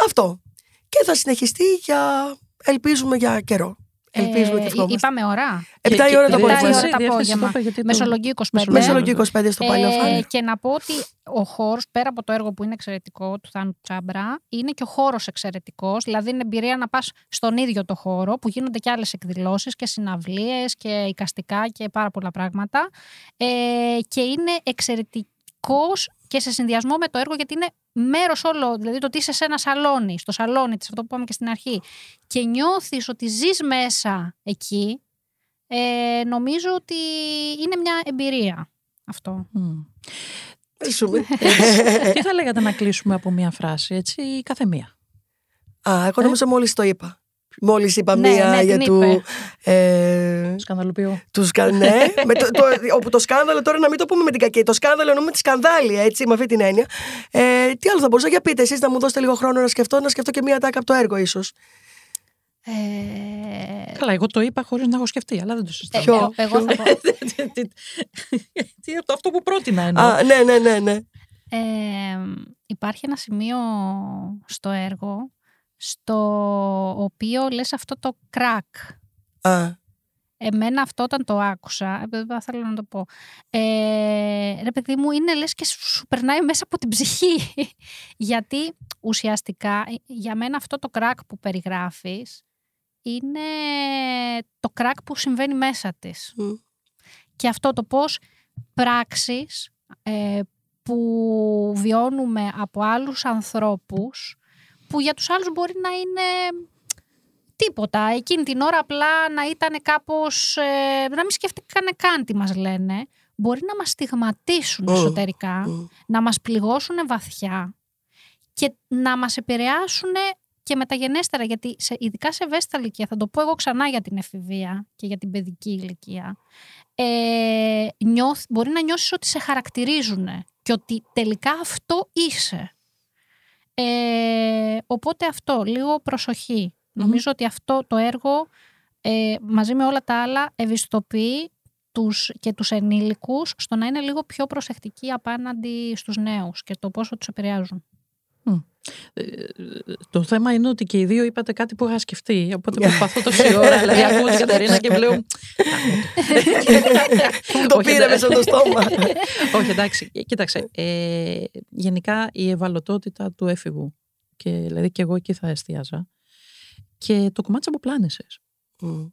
αυτό. Και θα συνεχιστεί για, ελπίζουμε για καιρό. Ελπίζουμε Ε, και ευχόμαστε. Είπαμε ώρα. 7 Και- η ώρα και- το επτά η απόγευμα. ώρα το διεύθυνση απόγευμα. το είπα γιατί το- Μεσολογγί 25. Μεσολογγί Μεσολογγί 25 στο Παλαιοφάλιρο. Ε, και να πω ότι ο χώρος, πέρα από το έργο που είναι εξαιρετικό του Θάνου Τσάμπρα, είναι και ο χώρος εξαιρετικός. Δηλαδή, είναι εμπειρία να πας στον ίδιο το χώρο που γίνονται και άλλες εκδηλώσεις και συναυλίες και εικαστικά και πάρα πολλά πράγματα. Ε, και είναι εξαιρετικός και σε συνδυασμό με το έργο, γιατί είναι μέρος όλο. Δηλαδή, το ότι είσαι σε ένα σαλόνι, στο σαλόνι της, αυτό που είπαμε και στην αρχή, και νιώθεις ότι ζεις μέσα εκεί. Ε, νομίζω ότι είναι μια εμπειρία αυτό. Μμ. Ευχαριστούμε. Τι θα λέγατε να κλείσουμε από μία φράση, έτσι, η κάθε μία; Α, εγώ νομίζω μόλις το είπα. Μόλις είπα Ναι, μία ναι, για την του... είπε. Ε, Ε, Σκανδαλοποιώ. Του σκα... ναι, με το, το, όπου το σκάνδαλο τώρα να μην το πούμε με την κακή. Το σκάνδαλο εννοούμε τη σκανδάλη, έτσι, με αυτή την έννοια. Ε, τι άλλο θα μπορούσα, για πείτε εσείς να μου δώσετε λίγο χρόνο να σκεφτώ, να σκεφτώ και μία τάκα από το έργο, ίσως. Ε, Καλά, εγώ το είπα χωρίς να έχω σκεφτεί, αλλά δεν το συζητάω. Ποιο; εγώ, εγώ θα πω. Τι- τι- τι- το- Αυτό που πρότεινα εννοώ. Α, ναι, ναι, ναι, ναι. Ε, υπάρχει ένα σημείο στο έργο στο οποίο λες αυτό το κρακ. Α, Εμένα αυτό όταν το άκουσα, ε, δεν θέλω να το πω, ε, ρε παιδί μου είναι λες και σου περνάει μέσα από την ψυχή. Γιατί ουσιαστικά ε, για μένα αυτό το κρακ που περιγράφεις είναι το κρακ που συμβαίνει μέσα της. μ. Και αυτό το πώς πράξεις ε, που βιώνουμε από άλλους ανθρώπους που για τους άλλους μπορεί να είναι τίποτα. Εκείνη την ώρα απλά να ήταν κάπως, ε, να μην σκέφτηκαν καν τι μας λένε. Μπορεί να μας στιγματίσουν Μμ. εσωτερικά, Μ. να μας πληγώσουν βαθιά και να μας επηρεάσουν και μεταγενέστερα, γιατί σε, ειδικά σε ευαίσθητα ηλικία, θα το πω εγώ ξανά για την εφηβεία και για την παιδική ηλικία, ε, νιώθ, μπορεί να νιώσεις ότι σε χαρακτηρίζουν και ότι τελικά αυτό είσαι. Ε, οπότε αυτό, λίγο προσοχή. Νομίζω ότι αυτό το έργο ε, μαζί με όλα τα άλλα ευαισθητοποιεί τους, και τους ενήλικους στο να είναι λίγο πιο προσεκτικοί απέναντι στους νέους και το πόσο τους επηρεάζουν. Ε, Το θέμα είναι ότι και οι δύο είπατε κάτι που είχα σκεφτεί. Οπότε προσπαθώ τόση ώρα. Δηλαδή, ακούω την Κατερίνα και βλέπω. Μου το Όχι, πήρε ναι. μέσα στο στόμα. Όχι, εντάξει. Ε, Κοίταξε. Ε, γενικά η ευαλωτότητα του έφηβου. Και δηλαδή και εγώ εκεί θα εστίαζα. Και το κομμάτι της αποπλάνησης. Μ.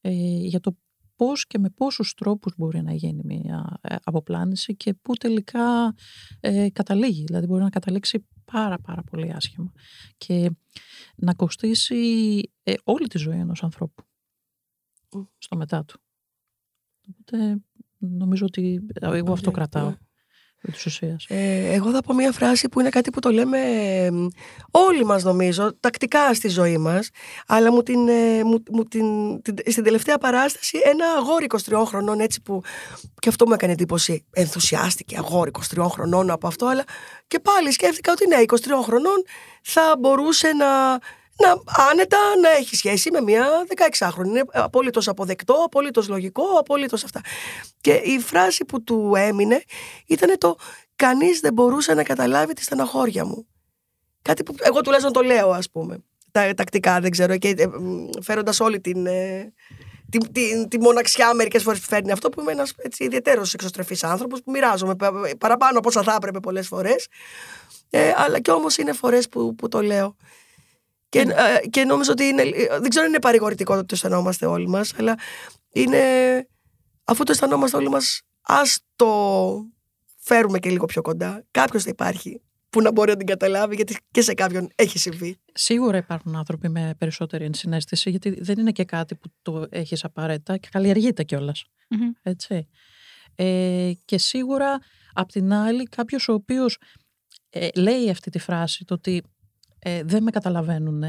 Ε, για το πώς και με πόσους τρόπους μπορεί να γίνει μια ε, αποπλάνηση και πού τελικά ε, καταλήγει. Δηλαδή μπορεί να καταλήξει πάρα πάρα πολύ άσχημα και να κοστίσει ε, όλη τη ζωή ενός ανθρώπου Μμ. στο μετά του. Οπότε νομίζω ότι ε, εγώ αυτό Ναι, κρατάω ναι. επί της ουσίας. Ε, εγώ θα πω μια φράση που είναι κάτι που το λέμε ε, όλοι μας νομίζω, τακτικά στη ζωή μας, αλλά μου την, ε, μου, μου την, την- στην τελευταία παράσταση ένα αγόρι 23 χρονών έτσι που και αυτό μου έκανε εντύπωση, ενθουσιάστηκε αγόρι 23 χρονών από αυτό, αλλά και πάλι σκέφτηκα ότι ναι, 23 χρονών θα μπορούσε να, να άνετα να έχει σχέση με μια 16χρονη. Είναι απόλυτο αποδεκτό, απόλυτο λογικό, απόλυτο αυτά. Και η φράση που του έμεινε ήταν το «Κανείς δεν μπορούσε να καταλάβει τη στεναχώρια μου». Κάτι που εγώ τουλάχιστον το λέω, ας πούμε. Τα, τακτικά, δεν ξέρω, και ε, μ, φέροντας όλη την, ε, τη, τη, τη μοναξιά μερικές φορές που φέρνει αυτό που είμαι ένας ιδιαίτερος εξωστρεφής άνθρωπος που μοιράζομαι πα- παραπάνω από όσα θα έπρεπε πολλές φορές. Ε, αλλά και όμως είναι φορές που, που το λέω. Και, ε, και νομίζω ότι είναι. Δεν ξέρω αν είναι παρηγορητικό το ότι το αισθανόμαστε όλοι μας, αλλά είναι. Αφού το αισθανόμαστε όλοι μας, ας το φέρουμε και λίγο πιο κοντά. Κάποιος θα υπάρχει που να μπορεί να την καταλάβει, γιατί και σε κάποιον έχει συμβεί. Σίγουρα υπάρχουν άνθρωποι με περισσότερη ενσυναίσθηση, γιατί δεν είναι και κάτι που το έχεις απαραίτητα και καλλιεργείται κιόλας. Μμμ. Έτσι. Ε, και σίγουρα, απ' την άλλη, κάποιος ο οποίος ε, λέει αυτή τη φράση, το ότι ε, δεν με καταλαβαίνουν,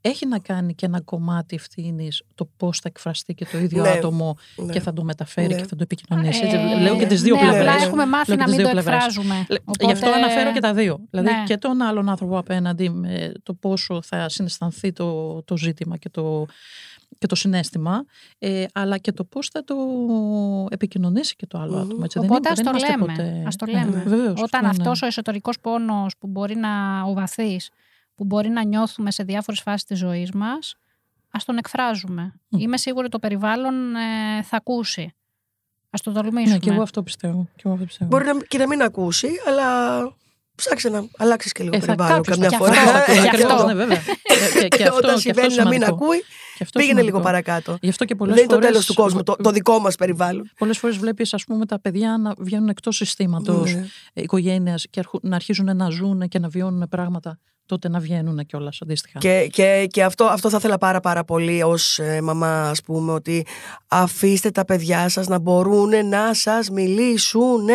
έχει να κάνει και ένα κομμάτι ευθύνης το πώς θα εκφραστεί και το ίδιο Ναι, άτομο ναι. και θα το μεταφέρει Ναι. και θα το επικοινωνήσει. Έτσι, Ε, λέω και τις δύο ναι, πλευρές. Απλά έχουμε μάθει να μην το εκφράζουμε. Γι' αυτό αναφέρω και τα δύο. Δηλαδή Ναι. και τον άλλον άνθρωπο απέναντι με το πόσο θα συναισθανθεί το, το ζήτημα και το, και το συνέστημα, ε, αλλά και το πώς θα το επικοινωνήσει και το άλλο Μμμ. άτομο. Έτσι. Οπότε δεν, ας είναι- το δεν είμαστε λέμε. ποτέ- Ας το Ναι, λέμε. βεβαίως, Όταν αυτό είναι. αυτός ο εσωτερικός πόνος που μπορεί να ο βαθύς, που μπορεί να νιώθουμε σε διάφορες φάσεις της ζωής μας, ας τον εκφράζουμε. Μμ. Είμαι σίγουρη ότι το περιβάλλον ε, θα ακούσει. Ας το τολμήσουμε. Ναι, και εγώ αυτό πιστεύω. Και εγώ αυτό πιστεύω. Μπορεί να, και να μην ακούσει, αλλά ψάξε να αλλάξεις και λίγο Ε, θα περιβάλλον κάποιος καμιά και φορά. αυτό, θα ακούσει, και ακριβώς, αυτό. ναι, βέβαια. Και- και- και αυτό- Όταν και συμβαίνει αυτό να μην σημαντικό. ακούει, Και αυτό πήγαινε λίγο σημαντικό. παρακάτω. Γι' αυτό και πολλές Δεν είναι το φορές- τέλος του κόσμου, το, το δικό μας περιβάλλον. Πολλές φορές βλέπεις, ας πούμε, τα παιδιά να βγαίνουν εκτός συστήματος Ναι. οικογένειας και αρχου- να αρχίζουν να ζουν και να βιώνουν πράγματα, τότε να βγαίνουν κιόλας αντίστοιχα. Και, και, και αυτό, αυτό θα ήθελα πάρα πάρα πολύ ως ε, μαμά ας πούμε ότι αφήστε τα παιδιά σας να μπορούν να σας μιλήσουν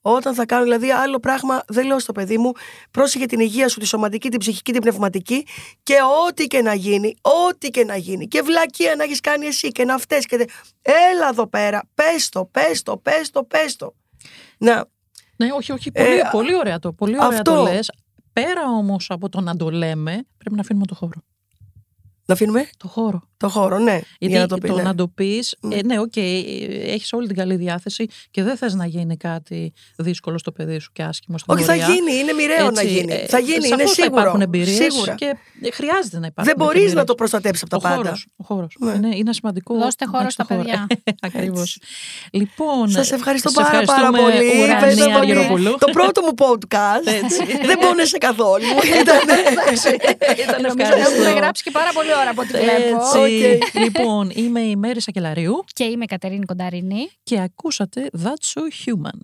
όταν θα κάνουν δηλαδή άλλο πράγμα δεν λέω στο παιδί μου πρόσεχε την υγεία σου τη σωματική, την ψυχική, την πνευματική και ό,τι και να γίνει ό,τι και να γίνει και βλακεία να έχεις κάνει εσύ και να φταίς και τε... έλα εδώ πέρα πες το, πες το, πες το, πες το να, Ναι, όχι, όχι. Πολύ, Ε, πολύ ωραία το. Πολύ ωραία αυτό. το λες. Πέρα όμως από το να το λέμε, πρέπει να αφήνουμε το χώρο. Να αφήνουμε; Το χώρο. το χώρο, ναι Γιατί για να το πει, ναι. να το πεις, Ναι. ε, ναι, οκ, έχεις όλη την καλή διάθεση και δεν θες να γίνει κάτι δύσκολο στο παιδί σου και άσχημο στην Όχι, θα πορεία. γίνει, είναι μοιραίο να Έτσι, γίνει. ε, θα γίνει, είναι σαφώς θα σίγουρο. υπάρχουν εμπειρίες Σίγουρα. και ε, χρειάζεται να υπάρχουν. Δεν μπορείς εμπειρίες. να το προστατέψεις από Ο τα πάντα. χώρος, ο χώρος. Ναι. Είναι, είναι σημαντικό. Δώστε να χώρο έχεις το στα παιδιά. Ακριβώς. Λοιπόν, Σας ευχαριστώ σε πάρα, πάρα ευχαριστούμε, πολύ. Ουρανία Ευχαριστώ πολύ. Αργυροπούλου. Το πρώτο μου podcast Έτσι. δεν πόνεσε καθόλου. Ήταν Ήταν Νομίζω ευχάριστο. έχουμε γράψει και πάρα πολύ ώρα από ό,τι βλέπω. Έτσι. Λοιπόν, είμαι η Μέρη Σακελαρίου Και είμαι η Κατερίνη Κονταρινή. και ακούσατε That's So Human.